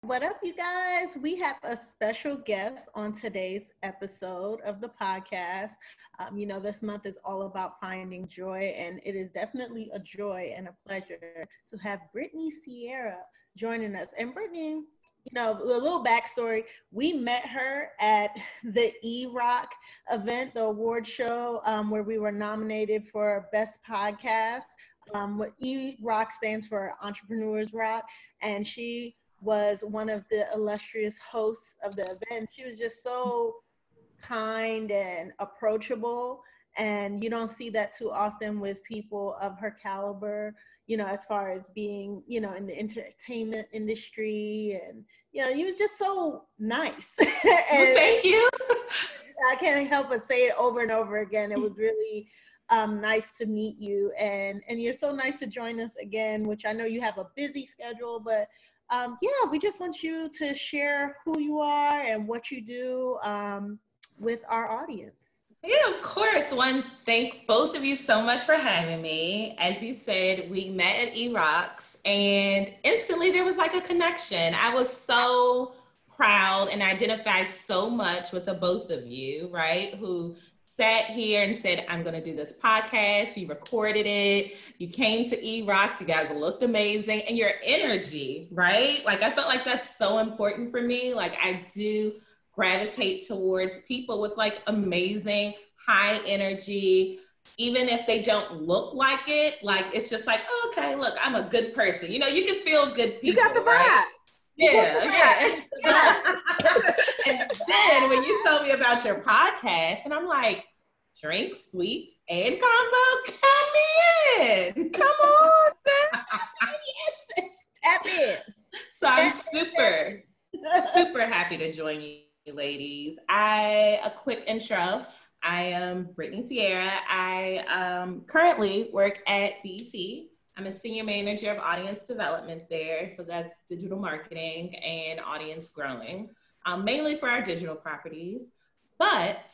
Speaker 3: What up, you guys? We have a special guest on today's episode of the podcast. Um, you know, this month is all about finding joy, and it is definitely a joy and a pleasure to have Brittiany Cierra joining us. And Brittiany, you know, a little backstory we met her at the E Rock event, the award show, um, where we were nominated for Best Podcast. Um, what E Rock stands for Entrepreneurs Rock, and she was one of the illustrious hosts of the event. She was just so kind and approachable and you don't see that too often with people of her caliber you know as far as being you know in the entertainment industry and you know you was just so nice and
Speaker 5: Thank you.
Speaker 3: I can't help but say it over and over again. It was really um, nice to meet you, and and you're so nice to join us again. Which I know you have a busy schedule, but um, yeah, we just want you to share who you are and what you do um, with our audience.
Speaker 5: Yeah, of course. One, thank both of you so much for having me. As you said, we met at E-Rocks and instantly there was like a connection. I was so proud and identified so much with the both of you, right? Who sat here and said, I'm going to do this podcast. You recorded it. You came to E-Rocks. You guys looked amazing. And your energy, right? Like, I felt like that's so important for me. Like, I do gravitate towards people with like amazing, high energy, even if they don't look like it, like it's just like, oh, okay, look, I'm a good person. You know, you can feel good people.
Speaker 2: You got the vibe.
Speaker 5: Right? Yeah, yeah. and then when you told me about your podcast, and I'm like, drinks, sweets, and combo, count me in.
Speaker 2: Come on, sis.
Speaker 3: yes, tap in.
Speaker 5: So I'm super, super happy to join you ladies. I a quick intro. I am Brittiany Cierra. I um, currently work at BET. I'm a senior manager of audience development there. So that's digital marketing and audience growing, um, mainly for our digital properties. But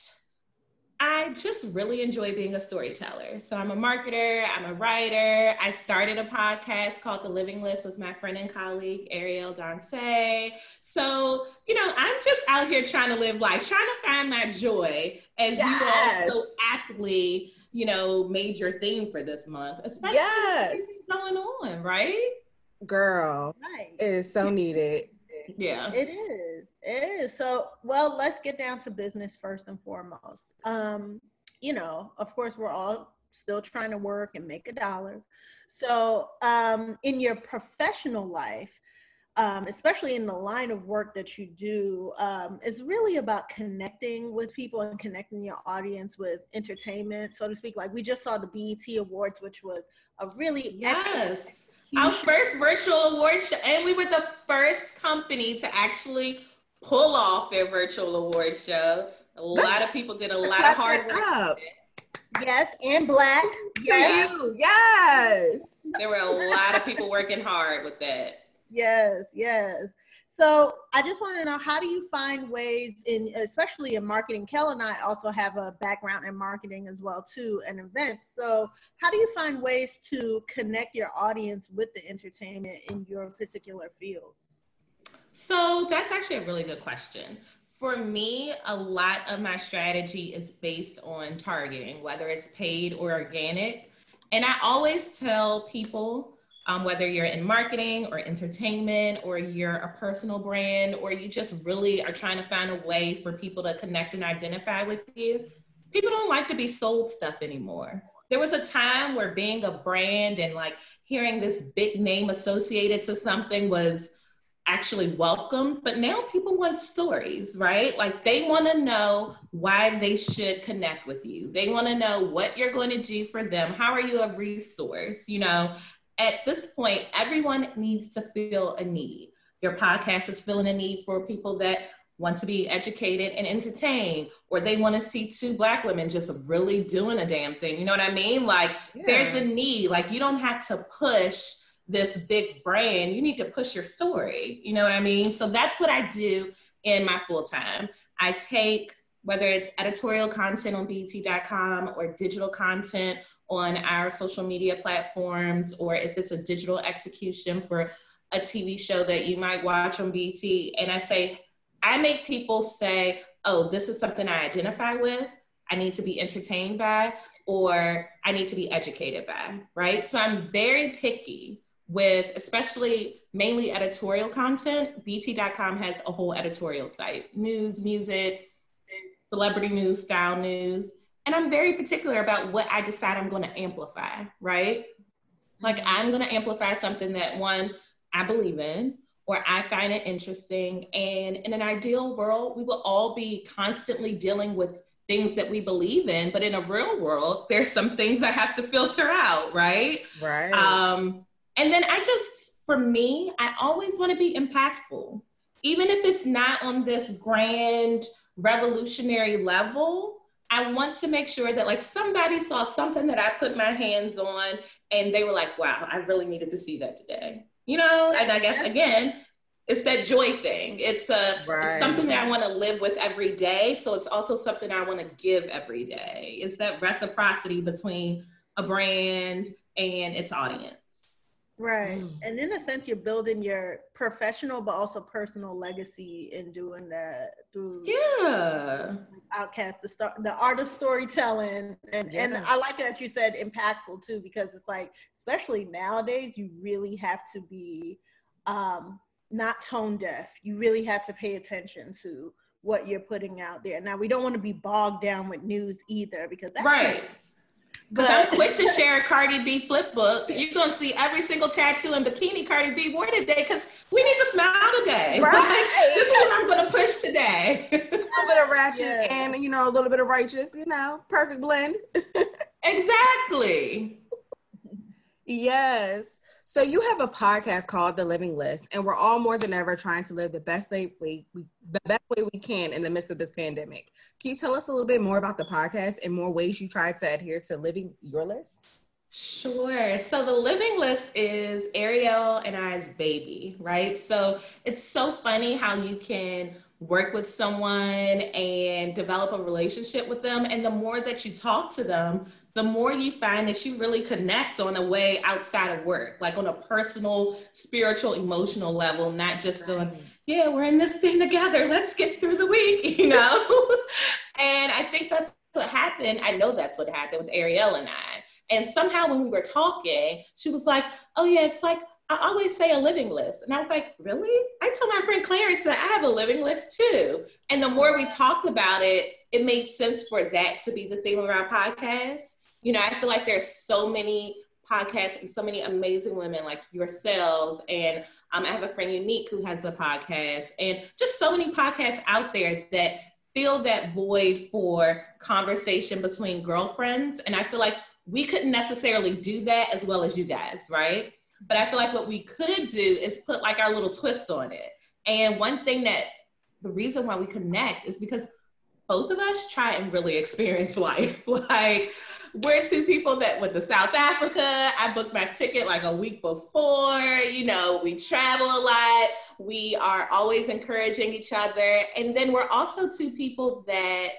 Speaker 5: I just really enjoy being a storyteller. So I'm a marketer, I'm a writer. I started a podcast called The Living List with my friend and colleague Ariel Danse. So, you know, I'm just out here trying to live life, trying to find my joy as
Speaker 2: Yes.
Speaker 5: you all so aptly, you know, major your theme for this month, especially
Speaker 2: Yes.
Speaker 5: with what's going on, right?
Speaker 2: Girl,
Speaker 3: Right.
Speaker 2: it is so needed.
Speaker 5: Yeah.
Speaker 3: It is. It is. So, well, let's get down to business first and foremost. Um, you know, of course, we're all still trying to work and make a dollar. So, um, in your professional life, um, especially in the line of work that you do, um, is really about connecting with people and connecting your audience with entertainment, so to speak. Like we just saw the BET Awards, which was a really excellent
Speaker 5: Yes. Our first virtual award show, and we were the first company to actually pull off their virtual award show. A lot of people did a lot of hard work.
Speaker 3: Yes, and black.
Speaker 2: Yes. Yes.
Speaker 5: There were a lot of people working hard with that.
Speaker 3: Yes, yes. So I just want to know how do you find ways in, especially in marketing? Kel and I also have a background in marketing as well too, and events. So how do you find ways to connect your audience with the entertainment in your particular field?
Speaker 5: So that's actually a really good question. For me, a lot of my strategy is based on targeting, whether it's paid or organic. And I always tell people, um, whether you're in marketing or entertainment, or you're a personal brand, or you just really are trying to find a way for people to connect and identify with you, people don't like to be sold stuff anymore. There was a time where being a brand and like hearing this big name associated to something was actually welcome, but now people want stories, right? Like they want to know why they should connect with you. They want to know what you're going to do for them. How are you a resource? You know, at this point, everyone needs to feel a need. Your podcast is filling a need for people that want to be educated and entertained, or they want to see two Black women just really doing a damn thing. You know what I mean? Like, there's a need. Like, you don't have to push this big brand. You need to push your story. You know what I mean? So that's what I do in my full time. I take whether it's editorial content on BET.com or digital content on our social media platforms, or if it's a digital execution for a TV show that you might watch on BET. and I say, I make people say, oh, this is something I identify with, I need to be entertained by, or I need to be educated by, right? So I'm very picky with especially mainly editorial content. BET.com has a whole editorial site news, music, celebrity news, style news. And I'm very particular about what I decide I'm going to amplify, right? Like I'm going to amplify something that one, I believe in, or I find it interesting. And in an ideal world, we will all be constantly dealing with things that we believe in. But in a real world, there's some things I have to filter out, right?
Speaker 2: Right.
Speaker 5: Um, and then I just, for me, I always want to be impactful, even if it's not on this grand revolutionary level, I want to make sure that like somebody saw something that I put my hands on and they were like, wow, I really needed to see that today. You know, and I guess again, it's that joy thing. It's uh, a
Speaker 2: Right.
Speaker 5: it's something that I want to live with every day. So it's also something I want to give every day. It's that reciprocity between a brand and its audience.
Speaker 3: Right.
Speaker 2: Mm.
Speaker 3: And in a sense, you're building your professional but also personal legacy in doing that through
Speaker 5: Yeah.
Speaker 3: Outcast, the star, the art of storytelling, and and I like that you said impactful too, because it's like, especially nowadays, you really have to be um, not tone deaf. You really have to pay attention to what you're putting out there. Now, we don't want to be bogged down with news either, because that's
Speaker 5: Right. Because I'm quick to share a Cardi B flip book. You're gonna see every single tattoo and bikini Cardi B wore today because we need to smile today.
Speaker 2: Right.
Speaker 5: Like, this is what I'm gonna push today.
Speaker 2: A little bit of ratchet
Speaker 3: Yeah.
Speaker 2: and you know a little bit of righteous. You know, perfect blend.
Speaker 5: exactly.
Speaker 2: Yes. So you have a podcast called The Living List, and we're all more than ever trying to live the best way we, the best way we can in the midst of this pandemic. Can you tell us a little bit more about the podcast and more ways you try to adhere to living your list?
Speaker 5: Sure. So the living list is Ariel and I's baby, right? So it's so funny how you can work with someone and develop a relationship with them. And the more that you talk to them, the more you find that you really connect on a way outside of work, like on a personal, spiritual, emotional level, not just on, yeah, we're in this thing together. Let's get through the week, you know? and I think that's what happened. I know that's what happened with Ariel and I. And somehow when we were talking, she was like, oh, yeah, it's like, I always say a living list. And I was like, really? I told my friend Clarence that I have a living list too. And the more we talked about it, it made sense for that to be the theme of our podcast. You know, I feel like there's so many podcasts and so many amazing women like yourselves. And um, I have a friend Unique who has a podcast, and just so many podcasts out there that fill that void for conversation between girlfriends. And I feel like we couldn't necessarily do that as well as you guys, right? But I feel like what we could do is put like our little twist on it. And one thing that the reason why we connect is because both of us try and really experience life. like we're two people that went to South Africa. I booked my ticket like a week before. You know, we travel a lot. We are always encouraging each other. And then we're also two people that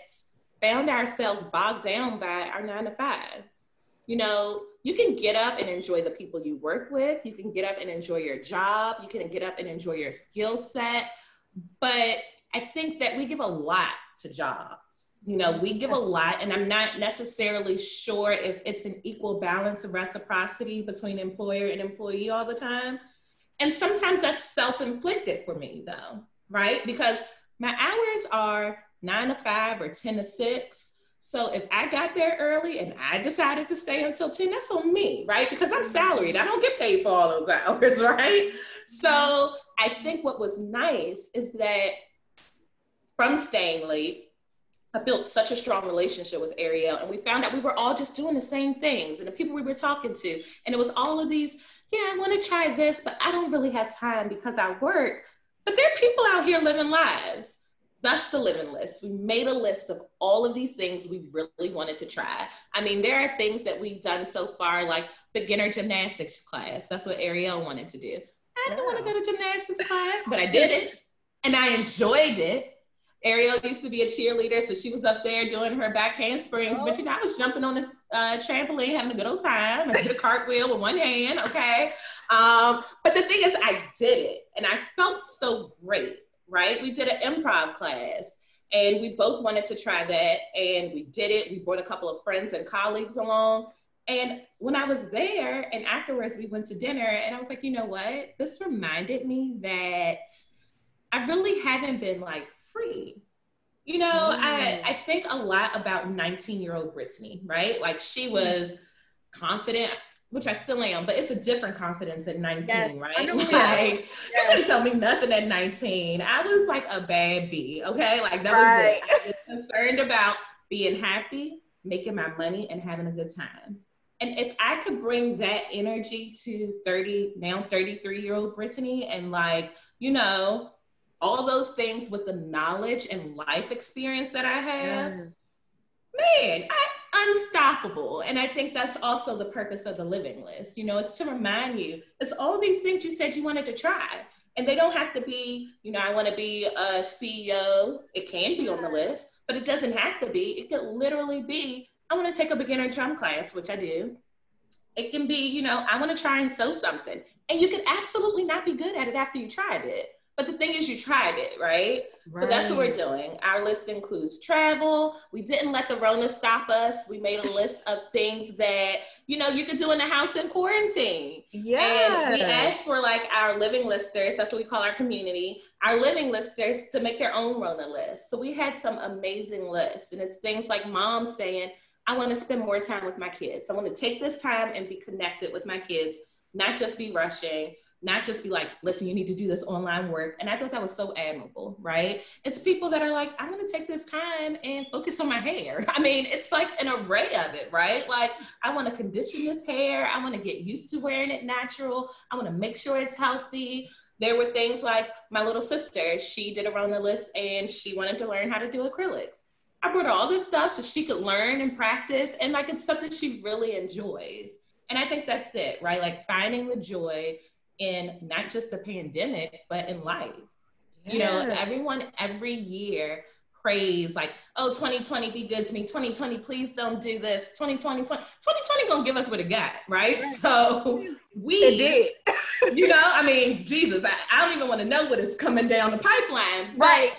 Speaker 5: found ourselves bogged down by our nine to fives. You know, you can get up and enjoy the people you work with. You can get up and enjoy your job. You can get up and enjoy your skill set. But I think that we give a lot to jobs. You know, we give a lot, and I'm not necessarily sure if it's an equal balance of reciprocity between employer and employee all the time. And sometimes that's self inflicted for me, though, right? Because my hours are nine to five or 10 to six. So if I got there early and I decided to stay until 10, that's on me, right? Because I'm mm-hmm. salaried. I don't get paid for all those hours, right? So mm-hmm. I think what was nice is that from staying late, I built such a strong relationship with Ariel, and we found out we were all just doing the same things, and the people we were talking to, and it was all of these. Yeah, I want to try this, but I don't really have time because I work. But there are people out here living lives. That's the living list. We made a list of all of these things we really wanted to try. I mean, there are things that we've done so far, like beginner gymnastics class. That's what Ariel wanted to do. I didn't want to go to gymnastics class, but I did it and I enjoyed it. Ariel used to be a cheerleader, so she was up there doing her back handsprings. But you know, I was jumping on the uh, trampoline, having a good old time. I did a cartwheel with one hand, okay? Um, but the thing is, I did it and I felt so great, right? We did an improv class and we both wanted to try that and we did it. We brought a couple of friends and colleagues along. And when I was there and afterwards we went to dinner and I was like, you know what? This reminded me that I really haven't been like free. You know, I, I think a lot about 19 year old Brittiany, right? Like she hmm. was confident, which I still am, but it's a different confidence at 19,
Speaker 3: Yes,
Speaker 5: right?
Speaker 3: I know
Speaker 5: Like,
Speaker 3: you
Speaker 5: you couldn't tell me nothing at 19. I was like a bad bee, okay? Like that
Speaker 2: Right.
Speaker 5: was it. I was concerned about being happy, making my money, and having a good time. And if I could bring that energy to 30, now 33 year old Brittiany, and like, you know, all those things with the knowledge and life experience that I have,
Speaker 3: Yes.
Speaker 5: man, I, unstoppable. And I think that's also the purpose of the living list. You know, it's to remind you, it's all these things you said you wanted to try. And they don't have to be, you know, I want to be a CEO. It can be on the list, but it doesn't have to be. It could literally be, I want to take a beginner drum class, which I do. It can be, you know, I want to try and sew something. And you could absolutely not be good at it after you tried it. But the thing is, you tried it, right? So that's what we're doing. Our list includes travel. We didn't let the Rona stop us. We made a list of things that, you know, you could do in the house in quarantine.
Speaker 2: Yeah.
Speaker 5: And we asked for like our living listers, that's what we call our community, our living listers to make their own Rona list. So we had some amazing lists. And it's things like mom saying, I want to spend more time with my kids. I want to take this time and be connected with my kids, not just be rushing, not just be like, listen, you need to do this online work. And I thought that was so admirable, right? It's people that are like, I'm to take this time and focus on my hair. I mean, it's like an array of it, right? Like, I want to condition this hair. I want to get used to wearing it natural. I want to make sure it's healthy. There were things like my little sister, she did a Rona list and she wanted to learn how to do acrylics. I brought her all this stuff so she could learn and practice. And like, it's something she really enjoys. And I think that's it, right? Like finding the joy in not just the pandemic, but in life. You know, everyone every year prays like, oh, 2020 be good to me. 2020, please don't do this. 2020, 2020 gonna give us what it got, right? So we
Speaker 2: did.
Speaker 5: you know, I mean, Jesus, I, I don't even want to know what is coming down the pipeline.
Speaker 2: Right.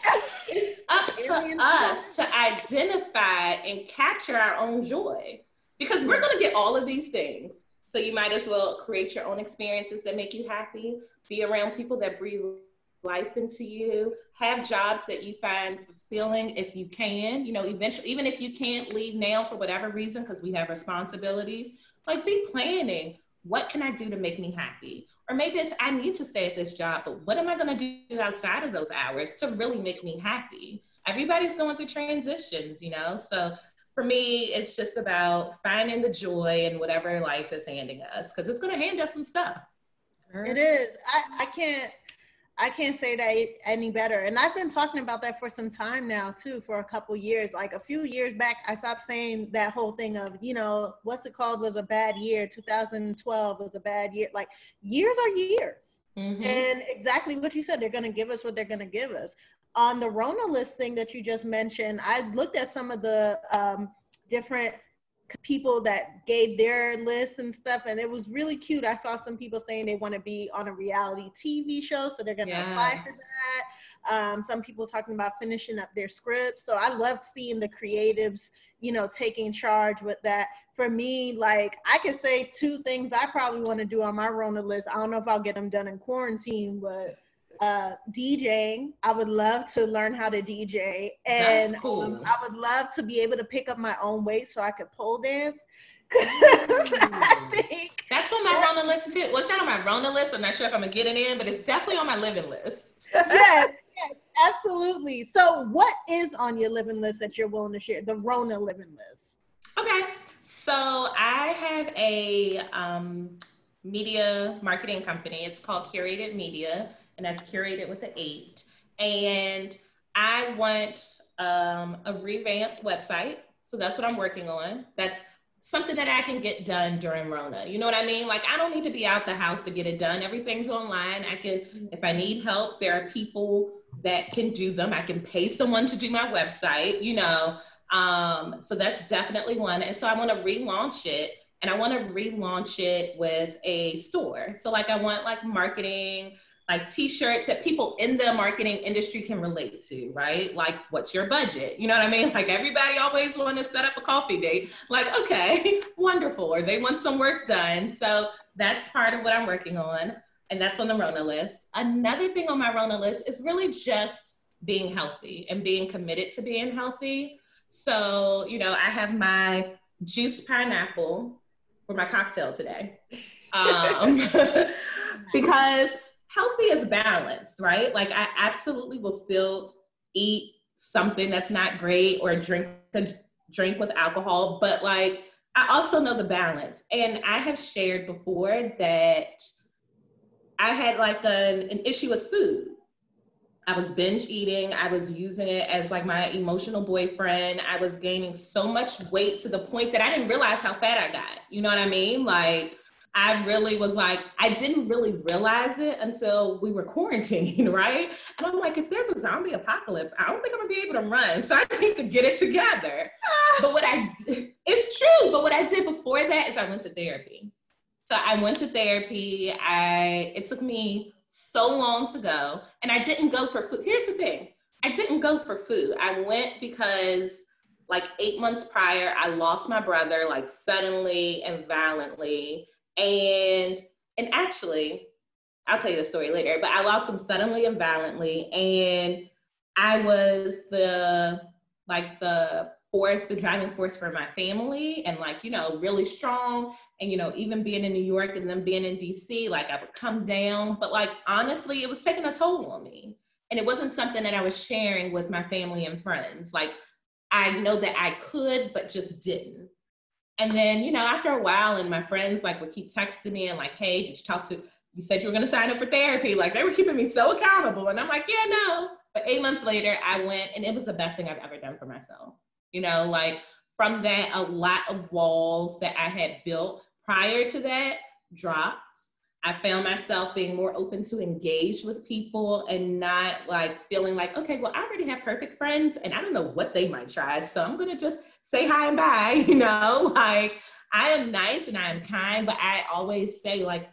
Speaker 5: It's up to us to identify and capture our own joy because we're going to get all of these things. So you might as well create your own experiences that make you happy, be around people that breathe life into you, have jobs that you find fulfilling if you can, you know, eventually, even if you can't leave now for whatever reason, because we have responsibilities, like be planning. What can I do to make me happy? Or maybe it's I need to stay at this job, but what am I going to do outside of those hours to really make me happy? Everybody's going through transitions, you know? So for me, it's just about finding the joy in whatever life is handing us because it's going to hand us some stuff.
Speaker 3: It is. I, I can't I can't say that any better. And I've been talking about that for some time now too, for a couple years. Like a few years back, I stopped saying that whole thing of, you know, what's it called was a bad year. 2012 was a bad year. Like years are years.
Speaker 5: Mhm.
Speaker 3: And exactly what you said, they're going to give us what they're going to give us. On the Rona list thing that you just mentioned, I looked at some of the um, different people that gave their lists and stuff, and it was really cute. I saw some people saying they want to be on a reality TV show, so they're going to
Speaker 5: Yeah.
Speaker 3: apply for that. Um, some people talking about finishing up their scripts. So I loved seeing the creatives, you know, taking charge with that. For me, like I could say two things I probably want to do on my Rona list. I don't know if I'll get them done in quarantine, but uh DJing. I would love to learn how to DJ, and
Speaker 5: cool.
Speaker 3: um, I would love to be able to pick up my own weight so I could pole dance. I
Speaker 5: That's on my Rona list too. Well, it's not on my Rona list. I'm not sure if I'm to get it in, but it's definitely on my living list.
Speaker 3: yes, yes, absolutely. So, what is on your living list that you're willing to share? The Rona living list.
Speaker 5: Okay. So I have a um, media marketing company. It's called Cur8ted Media, and that's curated with an eight. And I want um, a revamped website. So that's what I'm working on. That's something that I can get done during Rona. You know what I mean? Like I don't need to be out the house to get it done. Everything's online. I can, if I need help, there are people that can do them. I can pay someone to do my website, you know. Um, so that's definitely one. And so I want to relaunch it and I want to relaunch it with a store. So like I want like marketing, like t-shirts that people in the marketing industry can relate to, right? Like what's your budget? You know what I mean? Like everybody always want to set up a coffee date. Like, okay, wonderful. Or they want some work done. So that's part of what I'm working on. And that's on the Rona list. Another thing on my Rona list is really just being healthy and being committed to being healthy. So, you know, I have my juiced pineapple for my cocktail today. Um, because healthy is balanced, right? Like I absolutely will still eat something that's not great or drink a drink with alcohol, but like I also know the balance. And I have shared before that I had like an, an issue with food. I was binge eating. I was using it as like my emotional boyfriend. I was gaining so much weight to the point that I didn't realize how fat I got. You know what I mean? Like, I really was like, I didn't really realize it until we were quarantined, right? And I'm like, if there's a zombie apocalypse, I don't think I'm gonna be able to run. So I need to get it together. but what I, it's true. But what I did before that is I went to therapy. So I went to therapy. I, it took me so long to go. And I didn't go for food. Here's the thing I didn't go for food. I went because like eight months prior, I lost my brother like suddenly and violently. And and actually, I'll tell you the story later, but I lost him suddenly and violently. And I was the like the force, the driving force for my family and like, you know, really strong. And, you know, even being in New York and then being in DC, like I would come down. But like, honestly, it was taking a toll on me. And it wasn't something that I was sharing with my family and friends. Like, I know that I could, but just didn't. And then, you know, after a while, and my friends like would keep texting me and like, hey, did you talk to, you said you were gonna sign up for therapy. Like they were keeping me so accountable. And I'm like, yeah, no. But eight months later, I went and it was the best thing I've ever done for myself. You know, like from that, a lot of walls that I had built prior to that dropped. I found myself being more open to engage with people and not like feeling like, okay, well, I already have perfect friends and I don't know what they might try. So I'm going to just say hi and bye, you know, like I am nice and I am kind, but I always say, like,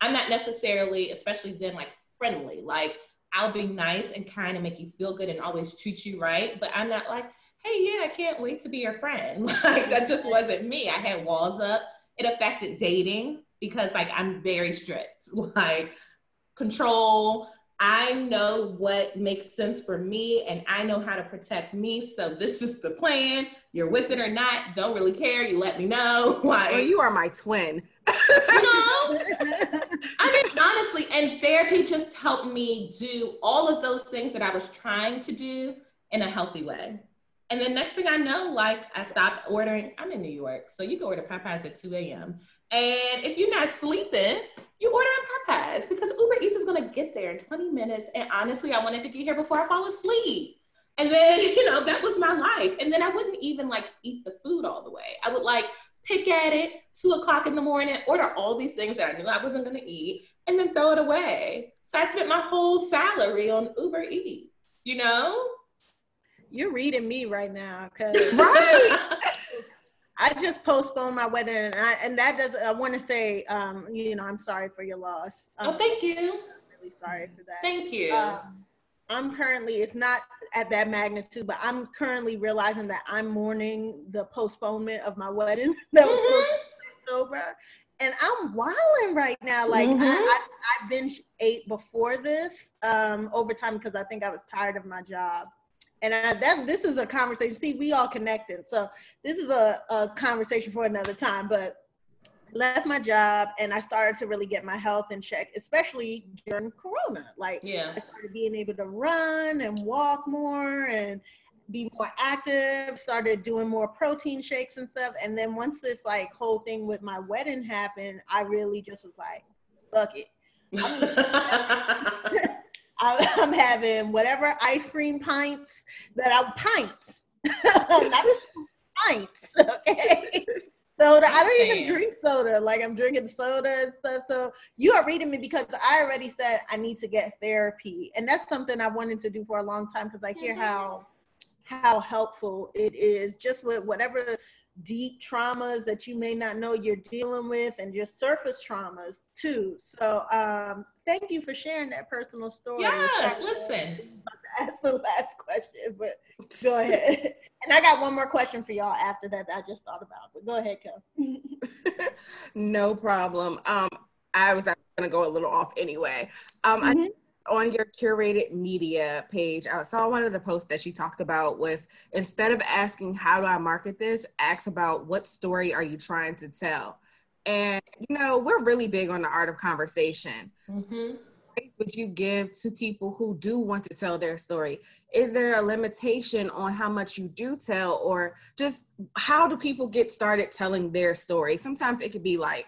Speaker 5: I'm not necessarily, especially then, like friendly. Like, I'll be nice and kind and make you feel good and always treat you right, but I'm not like, hey, yeah, I can't wait to be your friend. like that just wasn't me. I had walls up. It affected dating because like I'm very strict. Like control. I know what makes sense for me and I know how to protect me. So this is the plan. You're with it or not. Don't really care. You let me know. Like
Speaker 2: well, you are my twin.
Speaker 5: you know? I mean, honestly, and therapy just helped me do all of those things that I was trying to do in a healthy way. And then next thing I know, like I stopped ordering. I'm in New York, so you go order Popeyes at 2 a.m. And if you're not sleeping, you order on Popeyes because Uber Eats is gonna get there in 20 minutes. And honestly, I wanted to get here before I fall asleep. And then, you know, that was my life. And then I wouldn't even like eat the food all the way. I would like pick at it two o'clock in the morning, order all these things that I knew I wasn't gonna eat, and then throw it away. So I spent my whole salary on Uber Eats, you know?
Speaker 3: You're reading me right now, cause right. I just postponed my wedding, and, I, and that does. I want to say, um, you know, I'm sorry for your loss.
Speaker 5: Oh, um, oh, thank you.
Speaker 3: I'm really sorry for that.
Speaker 5: Thank you. Um,
Speaker 3: I'm currently. It's not at that magnitude, but I'm currently realizing that I'm mourning the postponement of my wedding that was mm-hmm. October, and I'm wilding right now. Like mm-hmm. I, I, I binge ate before this um, overtime because I think I was tired of my job and I, that's this is a conversation. See, we all connected, so this is a, a conversation for another time. But left my job and I started to really get my health in check, especially during Corona. Like,
Speaker 5: yeah,
Speaker 3: I started being able to run and walk more and be more active. Started doing more protein shakes and stuff. And then once this like whole thing with my wedding happened, I really just was like, fuck it. I'm having whatever ice cream pints that I'm pints, not pints. Okay. Soda. I don't even drink soda. Like I'm drinking soda and stuff. So you are reading me because I already said I need to get therapy, and that's something I wanted to do for a long time because I hear mm-hmm. how how helpful it is just with whatever deep traumas that you may not know you're dealing with and your surface traumas too. So um, thank you for sharing that personal story.
Speaker 5: Yes, listen.
Speaker 3: Ask the last question, but go ahead. and I got one more question for y'all after that, that I just thought about. But go ahead, Kel.
Speaker 2: no problem. Um, I was going to go a little off anyway. Um, mm-hmm. I on your curated media page, I saw one of the posts that you talked about with instead of asking how do I market this, ask about what story are you trying to tell. And you know, we're really big on the art of conversation. Mm-hmm. Would you give to people who do want to tell their story? Is there a limitation on how much you do tell, or just how do people get started telling their story? Sometimes it could be like,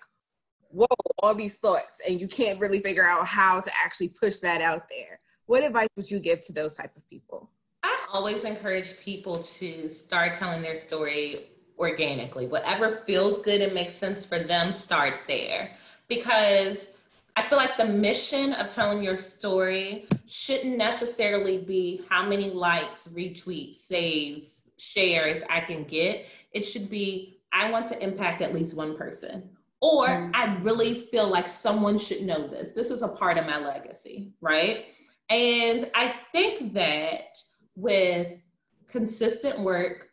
Speaker 2: whoa, all these thoughts, and you can't really figure out how to actually push that out there. what advice would you give to those type of people?
Speaker 5: I always encourage people to start telling their story organically. Whatever feels good and makes sense for them, start there. Because I feel like the mission of telling your story shouldn't necessarily be how many likes, retweets, saves, shares I can get. It should be I want to impact at least one person. Or mm-hmm. I really feel like someone should know this. This is a part of my legacy, right? And I think that with consistent work,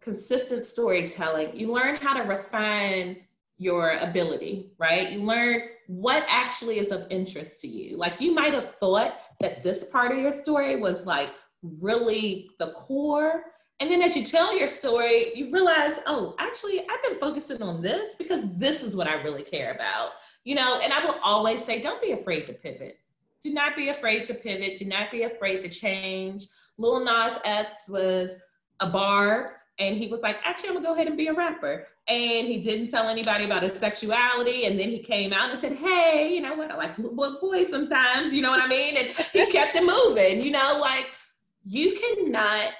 Speaker 5: consistent storytelling, you learn how to refine your ability, right? You learn what actually is of interest to you. Like you might have thought that this part of your story was like really the core. And then as you tell your story, you realize, oh, actually, I've been focusing on this because this is what I really care about. You know, and I will always say, don't be afraid to pivot. Do not be afraid to pivot. Do not be afraid to change. Lil Nas X was a barb and he was like, actually, I'm gonna go ahead and be a rapper. And he didn't tell anybody about his sexuality. And then he came out and said, hey, you know what? I like little boys sometimes, you know what I mean? And he kept it moving, you know, like you cannot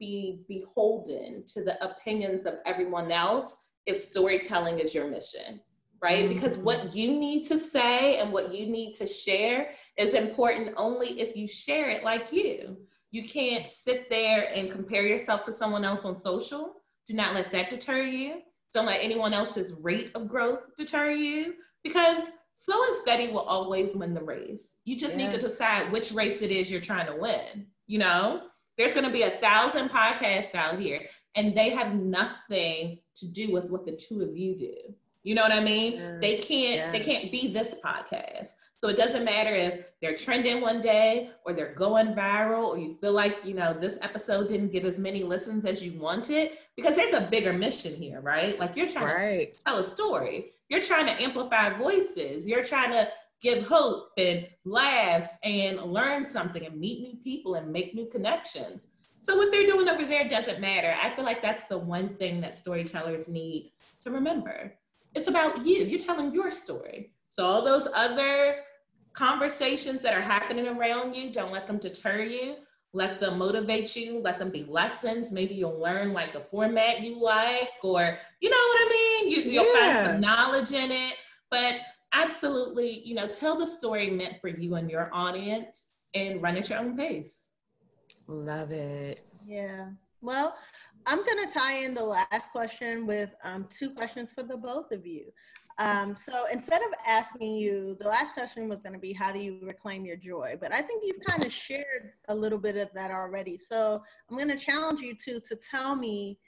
Speaker 5: be beholden to the opinions of everyone else if storytelling is your mission, right? Mm-hmm. Because what you need to say and what you need to share is important only if you share it like you. You can't sit there and compare yourself to someone else on social. Do not let that deter you. Don't let anyone else's rate of growth deter you because slow and steady will always win the race. You just yes. need to decide which race it is you're trying to win. You know, there's going to be a thousand podcasts out here and they have nothing to do with what the two of you do. You know what I mean? Yes. They can't yes. they can't be this podcast. So it doesn't matter if they're trending one day or they're going viral or you feel like, you know, this episode didn't get as many listens as you wanted because there's a bigger mission here, right? Like you're trying right. to tell a story. You're trying to amplify voices. You're trying to give hope and laughs and learn something and meet new people and make new connections. So what they're doing over there doesn't matter. I feel like that's the one thing that storytellers need to remember. It's about you. You're telling your story. So all those other conversations that are happening around you, don't let them deter you. Let them motivate you. Let them be lessons. Maybe you'll learn like a format you like, or you know what I mean? You, will yeah. find some knowledge in it. But absolutely, you know, tell the story meant for you and your audience and run at your own pace.
Speaker 2: Love it.
Speaker 3: Yeah. Well, I'm going to tie in the last question with um, two questions for the both of you. Um, so instead of asking you, the last question was going to be, how do you reclaim your joy? But I think you've kind of shared a little bit of that already. So I'm going to challenge you to to tell me,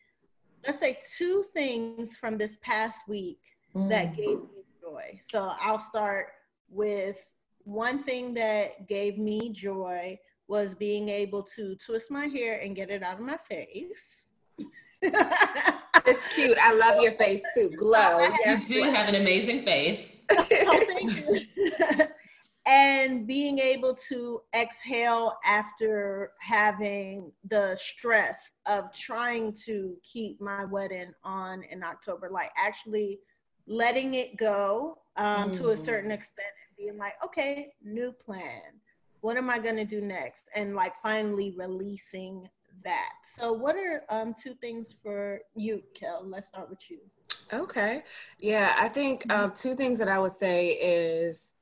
Speaker 3: let's say, two things from this past week mm. that gave me joy. So I'll start with one thing that gave me joy was being able to twist my hair and get it out of my face.
Speaker 2: it's cute. I love your face too. Glow.
Speaker 5: You do have an amazing face.
Speaker 3: and being able to exhale after having the stress of trying to keep my wedding on in October, like actually letting it go um, mm. to a certain mm. extent and being like, okay, new plan. What am I going to do next? And like finally releasing that. So, what are um, two things for you, Kel? Let's start with you.
Speaker 2: Okay. Yeah, I think um, mm-hmm. two things that I would say is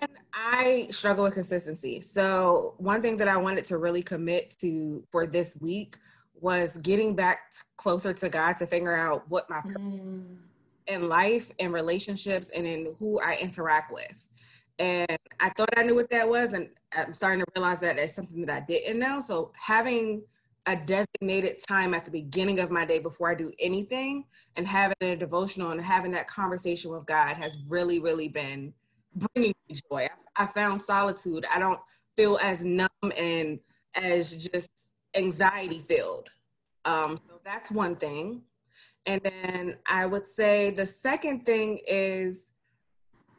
Speaker 2: one, I struggle with consistency. So, one thing that I wanted to really commit to for this week was getting back closer to God to figure out what my mm. In life and relationships and in who I interact with. And I thought I knew what that was, and I'm starting to realize that that's something that I didn't know. So having a designated time at the beginning of my day before I do anything and having a devotional and having that conversation with God has really, really been bringing me joy. I, I found solitude. I don't feel as numb and as just anxiety filled. Um, so that's one thing. And then I would say the second thing is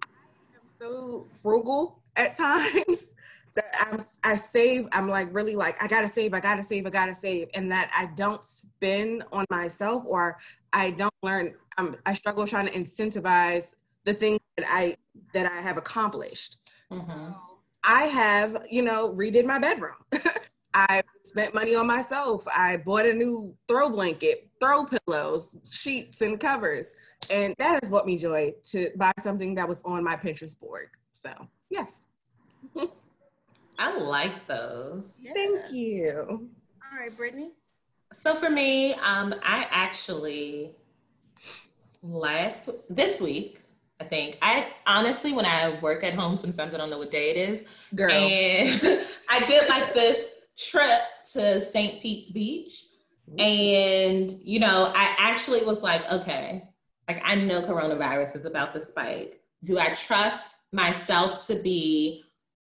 Speaker 2: I'm so frugal at times that I'm I save. I'm like really like I gotta save. I gotta save. I gotta save, and that I don't spend on myself or I don't learn. I'm, I struggle trying to incentivize the things that I that I have accomplished. Mm-hmm. So I have, you know, redid my bedroom. I spent money on myself. I bought a new throw blanket, throw pillows, sheets, and covers. And that has brought me joy to buy something that was on my Pinterest board. So, yes.
Speaker 5: I like those.
Speaker 3: Yeah.
Speaker 2: Thank you.
Speaker 3: All right, Brittiany.
Speaker 5: So for me, um, I actually last this week, I think I honestly, when I work at home, sometimes I don't know what day it is,
Speaker 2: Girl.
Speaker 5: and I did like this trip to St. Pete's Beach, and you know, I actually was like, okay, like I know coronavirus is about to spike. Do I trust myself to be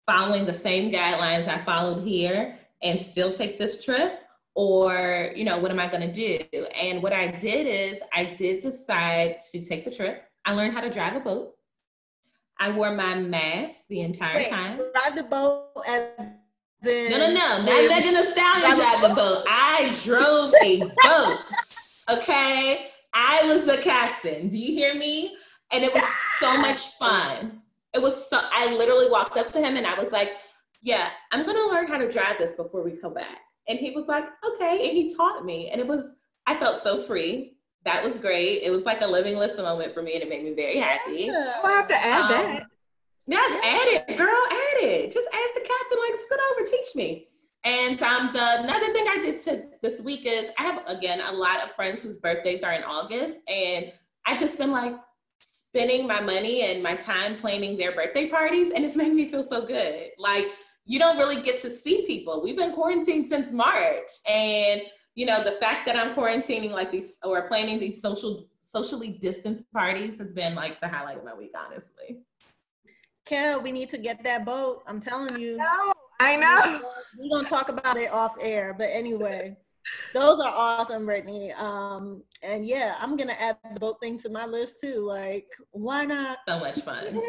Speaker 5: following the same guidelines I followed here and still take this trip? Or, you know, what am I gonna do? And what I did is I did decide to take the trip. I learned how to drive a boat. I wore my mask the entire
Speaker 3: Wait,
Speaker 5: time.
Speaker 3: Ride the boat as in.
Speaker 5: No, no, no, not Megan Thee Stallion
Speaker 3: Drive
Speaker 5: the boat. I drove a boat. Okay, I was the captain. Do you hear me? And it was so much fun. It was so. I literally walked up to him and I was like, "Yeah, I'm gonna learn how to drive this before we come back." And he was like, "Okay," and he taught me, and it was. I felt so free. That was great. It was like a living lesson moment for me, and it made me very happy.
Speaker 3: Yeah.
Speaker 2: I'll have to add
Speaker 5: Um,
Speaker 2: that.
Speaker 5: Yes, add it, girl, add it. Just ask the captain, like, scoot over, teach me. And um, the another thing I did to this week is I have again a lot of friends whose birthdays are in August, and I just been like spending my money and my time planning their birthday parties, and it's made me feel so good. Like you don't really get to see people. We've been quarantined since March, and you know the fact that I'm quarantining like these or planning these social socially distanced parties has been like the highlight of my week, honestly.
Speaker 3: Kel, we need to get that boat. I'm telling you.
Speaker 2: No, I know.
Speaker 3: We're gonna talk about it off air, but anyway, those are awesome, Brittiany. Um, and yeah, I'm gonna add the boat thing to my list too. Like, why not?
Speaker 5: So much fun.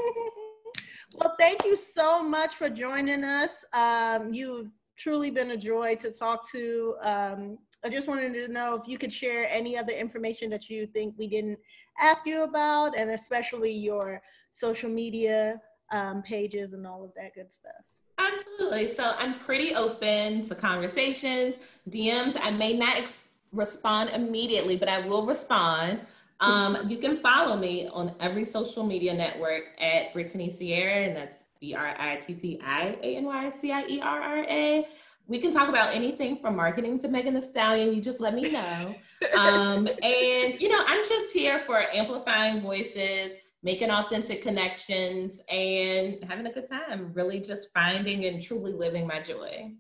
Speaker 3: well, thank you so much for joining us. Um, you've truly been a joy to talk to. Um, I just wanted to know if you could share any other information that you think we didn't ask you about, and especially your social media um, pages and all of that good stuff.
Speaker 5: Absolutely. So I'm pretty open to conversations, DMs. I may not ex- respond immediately, but I will respond. Um, you can follow me on every social media network at Brittiany Cierra, and that's B R I T T I A N Y C I E R R A. We can talk about anything from marketing to Megan Thee Stallion. You just let me know. Um, and you know, I'm just here for amplifying voices, making authentic connections, and having a good time. Really, just finding and truly living my joy.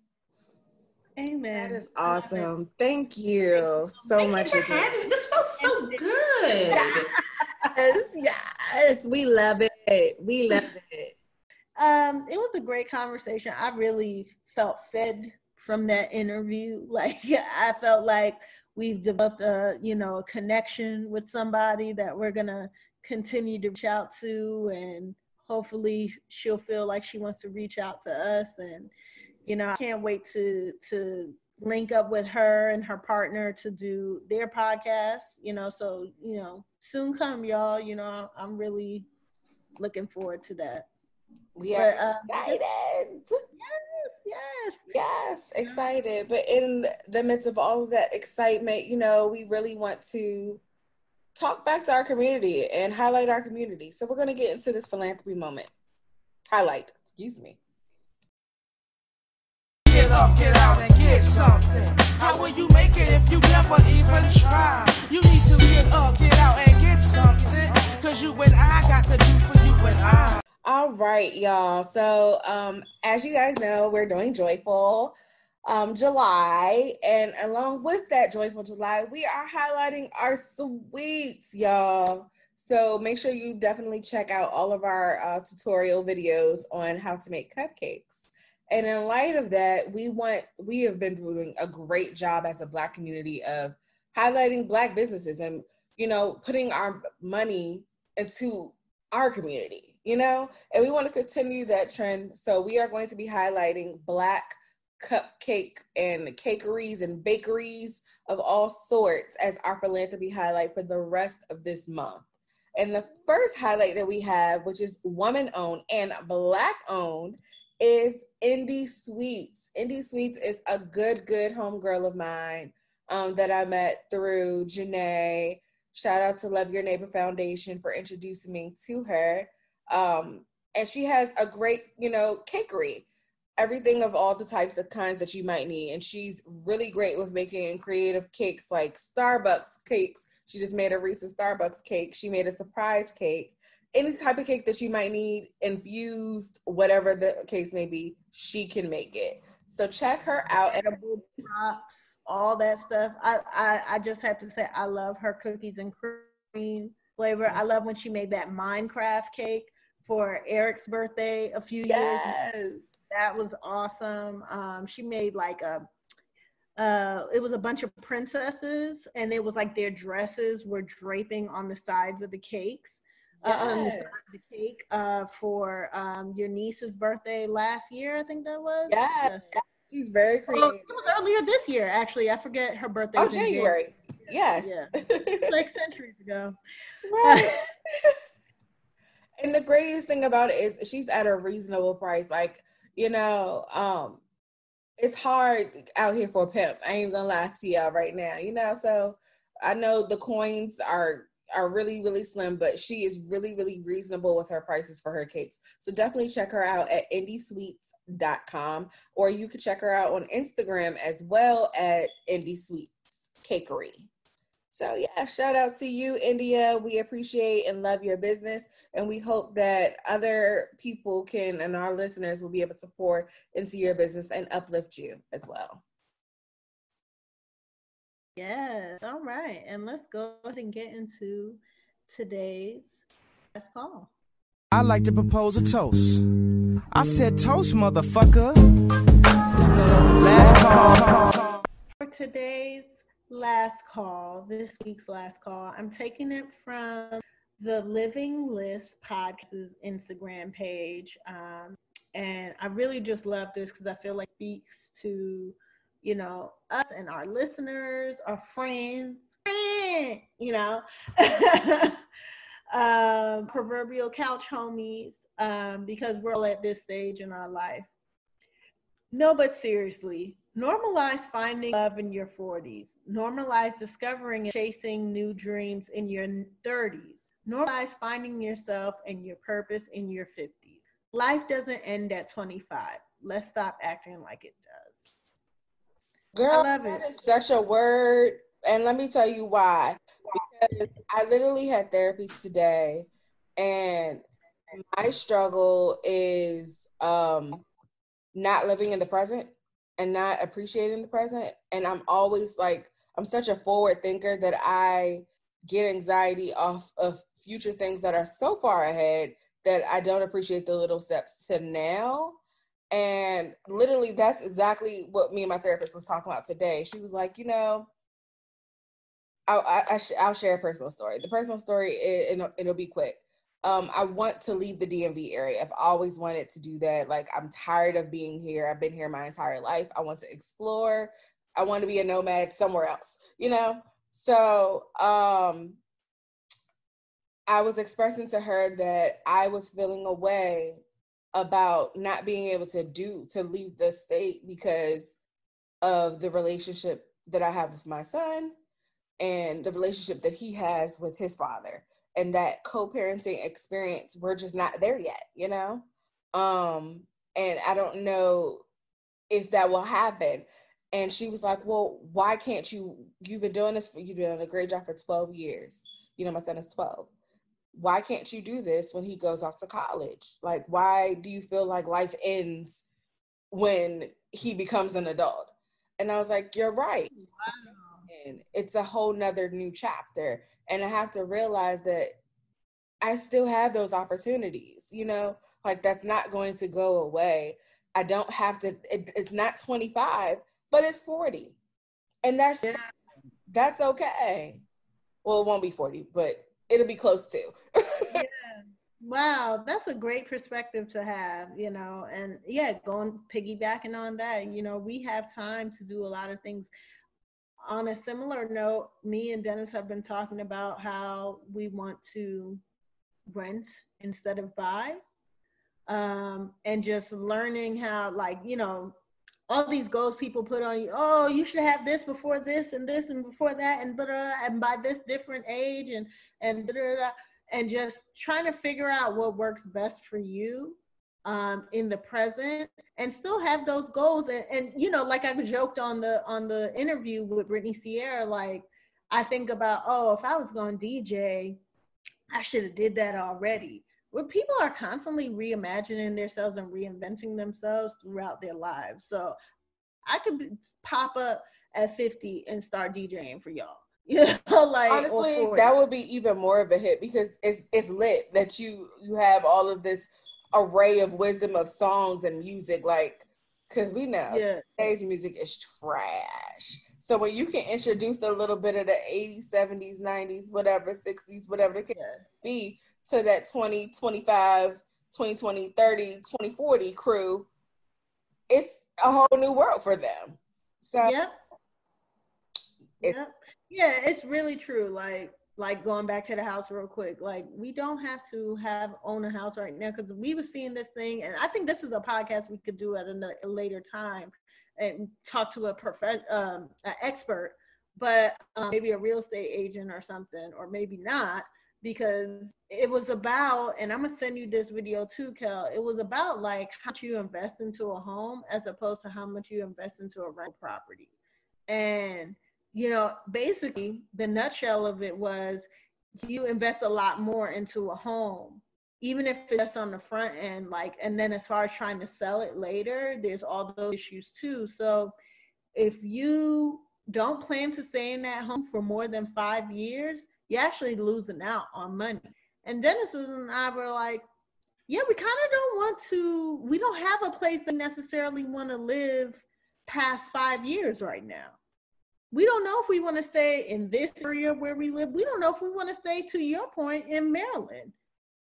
Speaker 3: Amen.
Speaker 2: That is awesome. Thank you so
Speaker 5: Thank
Speaker 2: much
Speaker 5: you for
Speaker 2: again.
Speaker 5: having me. This felt so good.
Speaker 2: Yes, yes, we love it. We love it.
Speaker 3: Um, it was a great conversation. I really felt fed from that interview. Like I felt like we've developed a you know a connection with somebody that we're gonna continue to reach out to, and hopefully she'll feel like she wants to reach out to us. And you know, I can't wait to to link up with her and her partner to do their podcast. You know, so you know, soon come, y'all. You know, I'm really looking forward to that.
Speaker 2: We are
Speaker 3: But, uh,
Speaker 2: excited.
Speaker 3: Yes, yes.
Speaker 2: Yes, excited. But in the midst of all of that excitement, you know, we really want to talk back to our community and highlight our community. So we're going to get into this philanthropy moment. Highlight, excuse me.
Speaker 6: Get up, get out, and get something. How will you make it if you never even try? You need to get up, get out, and get something. Cause you and I got to do for you and I.
Speaker 2: All right, y'all. So, um, as you guys know, we're doing Joyful um, July, and along with that Joyful July, we are highlighting our sweets, y'all. So make sure you definitely check out all of our uh, tutorial videos on how to make cupcakes. And in light of that, we want we have been doing a great job as a Black community of highlighting Black businesses and you know putting our money into our community, you know, and we want to continue that trend. So we are going to be highlighting Black cupcake and cakeries and bakeries of all sorts as our philanthropy highlight for the rest of this month. And the first highlight that we have, which is woman owned and Black owned, is Indy Sweets. Indy Sweets is a good, good homegirl of mine um, that I met through Jhené. Shout out to Love Your Neighbor Foundation for introducing me to her. Um, and she has a great, you know, cakery. Everything of all the types of kinds that you might need. And she's really great with making creative cakes like Starbucks cakes. She just made a recent Starbucks cake. She made a surprise cake. Any type of cake that you might need, infused, whatever the case may be, she can make it. So check her out at a
Speaker 3: Props, all that stuff. I, I I just have to say I love her cookies and cream flavor. I love when she made that Minecraft cake for Eric's birthday a few years.
Speaker 2: Yes.
Speaker 3: That was awesome. Um, she made like a uh, it was a bunch of princesses, and it was like their dresses were draping on the sides of the cakes, uh, on the side of the cake uh, for um, your niece's birthday last year. I think that was.
Speaker 2: Yes. She's very
Speaker 3: Oh,
Speaker 2: creative.
Speaker 3: it was earlier this year, actually. I forget her birthday.
Speaker 2: Oh, January. Yes.
Speaker 3: Yeah. like centuries ago.
Speaker 2: right. and the greatest thing about it is she's at a reasonable price. Like, you know, um, it's hard out here for a pimp. I ain't gonna lie to y'all right now, you know. So I know the coins are are really, really slim, but she is really, really reasonable with her prices for her cakes. So definitely check her out at indysweets.com or you can check her out on Instagram as well at Indy Sweets Cakery. So yeah, shout out to you, India. We appreciate and love your business, and we hope that other people can and our listeners will be able to pour into your business and uplift you as well.
Speaker 3: Yes. All right. And let's go ahead and get into today's last call.
Speaker 6: I'd like to propose a toast. I said toast, motherfucker. Last call.
Speaker 3: For today's last call, this week's last call, I'm taking it from the Living List Podcast's Instagram page. Um, and I really just love this because I feel like it speaks to, you know, us and our listeners, our friends, friend, you know, um, proverbial couch homies, um, because we're all at this stage in our life. No, but seriously, normalize finding love in your 40s. Normalize discovering and chasing new dreams in your 30s. Normalize finding yourself and your purpose in your 50s. Life doesn't end at 25. Let's stop acting like it does.
Speaker 2: Girl,
Speaker 3: love
Speaker 2: that
Speaker 3: it.
Speaker 2: is such a word, and let me tell you why. Because I literally had therapy today, and my struggle is um, not living in the present and not appreciating the present. And I'm always like, I'm such a forward thinker that I get anxiety off of future things that are so far ahead that I don't appreciate the little steps to now. And literally, that's exactly what me and my therapist was talking about today. She was like, you know, I'll, I, I sh- I'll share a personal story. The personal story, it, it'll, it'll be quick. Um, I want to leave the DMV area. I've always wanted to do that. Like, I'm tired of being here. I've been here my entire life. I want to explore. I want to be a nomad somewhere else, you know? So, um, I was expressing to her that I was feeling a way about not being able to do to leave the state because of the relationship that I have with my son and the relationship that he has with his father and that co-parenting experience we're just not there yet you know? Um and i don't know if that will happen. And she was like well why can't you you've been doing this for you've been doing a great job for 12 years. You know my son is 12 why can't you do this when he goes off to college? Like why do you feel like life ends when he becomes an adult? And i was like you're right and it's a whole nother new chapter and i have to realize that i still have those opportunities you know like that's not going to go away i don't have to it, it's not 25 but it's 40 and that's
Speaker 3: Yeah.
Speaker 2: that's okay well it won't be 40 but it'll be close to
Speaker 3: yeah. Wow, that's a great perspective to have, you know. And yeah, going piggybacking on that, you know, we have time to do a lot of things. On a similar note, me and Dennis have been talking about how we want to rent instead of buy. um, and just learning how, like, you know, all these goals people put on you. Oh, you should have this before this and this and before that and blah, blah, and by this different age and and blah, blah, and just trying to figure out what works best for you um, in the present and still have those goals. And, and you know, like I joked on the on the interview with Brittiany Cierra, like I think about, oh, if I was going to DJ, I should have did that already. Where people are constantly reimagining themselves and reinventing themselves throughout their lives. So I could be, pop up at 50 and start DJing for y'all. You know, like
Speaker 2: Honestly, that would be even more of a hit because it's it's lit that you you have all of this array of wisdom of songs and music, like because we know
Speaker 3: yeah.
Speaker 2: today's music is trash. So when you can introduce a little bit of the 80s, 70s, 90s, whatever, 60s, whatever it can
Speaker 3: Yeah.
Speaker 2: be to that 20, 25, 2020, 30, 2040 crew, it's a whole new world for them. So
Speaker 3: Yep. Yep. Yeah, it's really true. Like, like going back to the house real quick. Like, we don't have to have own a house right now because we were seeing this thing, and I think this is a podcast we could do at a later time and talk to a prof um, an expert, but um, maybe a real estate agent or something, or maybe not. Because it was about, and I'm gonna send you this video too, Kel. It was about like how much you invest into a home as opposed to how much you invest into a rental property. And you know, basically the nutshell of it was you invest a lot more into a home, even if it's just on the front end, like, and then as far as trying to sell it later, there's all those issues too. So if you don't plan to stay in that home for more than five years, you're actually losing out on money. And Dennis was and I were like, yeah, we kind of don't want to, we don't have a place that necessarily want to live past five years right now we don't know if we want to stay in this area where we live. We don't know if we want to stay, to your point, in Maryland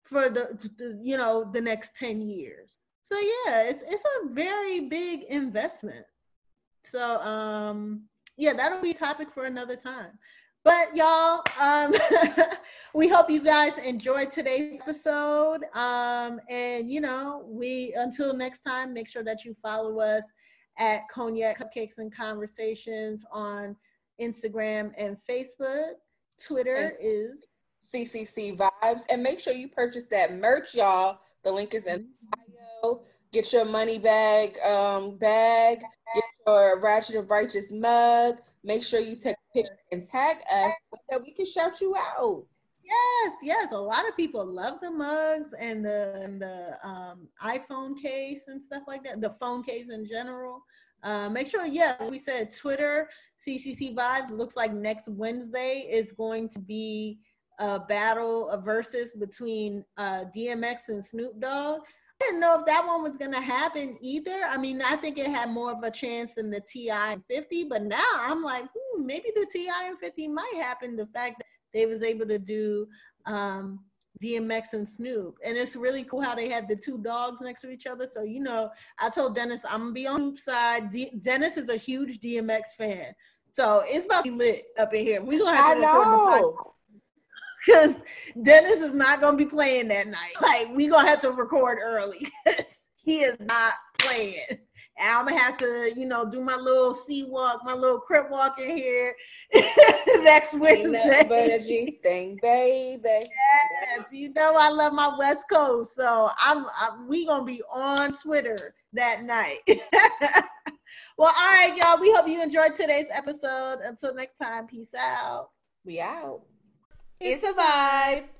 Speaker 3: for the, the you know the next ten years. So yeah, it's it's a very big investment. So um yeah, that'll be a topic for another time. But y'all, um, we hope you guys enjoyed today's episode. Um, and you know, we until next time, make sure that you follow us at Cognac Cupcakes and Conversations on Instagram and Facebook. Twitter is
Speaker 2: CCC vibes, and make sure you purchase that merch, y'all. The link is in bio. Get your money bag, um, bag. Get your Ratchet of Righteous mug. Make sure you take a picture and tag us so that we can shout you out.
Speaker 3: Yes, yes. A lot of people love the mugs and the and the um, iPhone case and stuff like that. The phone case in general. Uh, make sure, yeah, we said Twitter, CCC Vibes. Looks like next Wednesday is going to be a battle, a versus between uh, DMX and Snoop Dogg. I didn't know if that one was gonna happen either. I mean, I think it had more of a chance than the T.I. and 50, but now I'm like, hmm, maybe the T.I. and 50 might happen. The fact that they was able to do um, DMX and Snoop, and it's really cool how they had the two dogs next to each other. So you know, I told Dennis I'm gonna be on Snoop's side. D- Dennis is a huge DMX fan, so it's about to be lit up in here. We're gonna have
Speaker 2: I
Speaker 3: to record the podcast
Speaker 2: know.
Speaker 3: because Dennis is not gonna be playing that night. Like we gonna have to record early. he is not playing. And I'm gonna have to, you know, do my little C-walk, my little Crip walk in here next
Speaker 2: Ain't nothing but a
Speaker 3: Wednesday.
Speaker 2: Thing, baby.
Speaker 3: Yes, you know I love my West Coast, so I'm, I'm we gonna be on Twitter that night. well, all right, y'all. We hope you enjoyed today's episode. Until next time, peace out.
Speaker 2: We out.
Speaker 3: It's a vibe.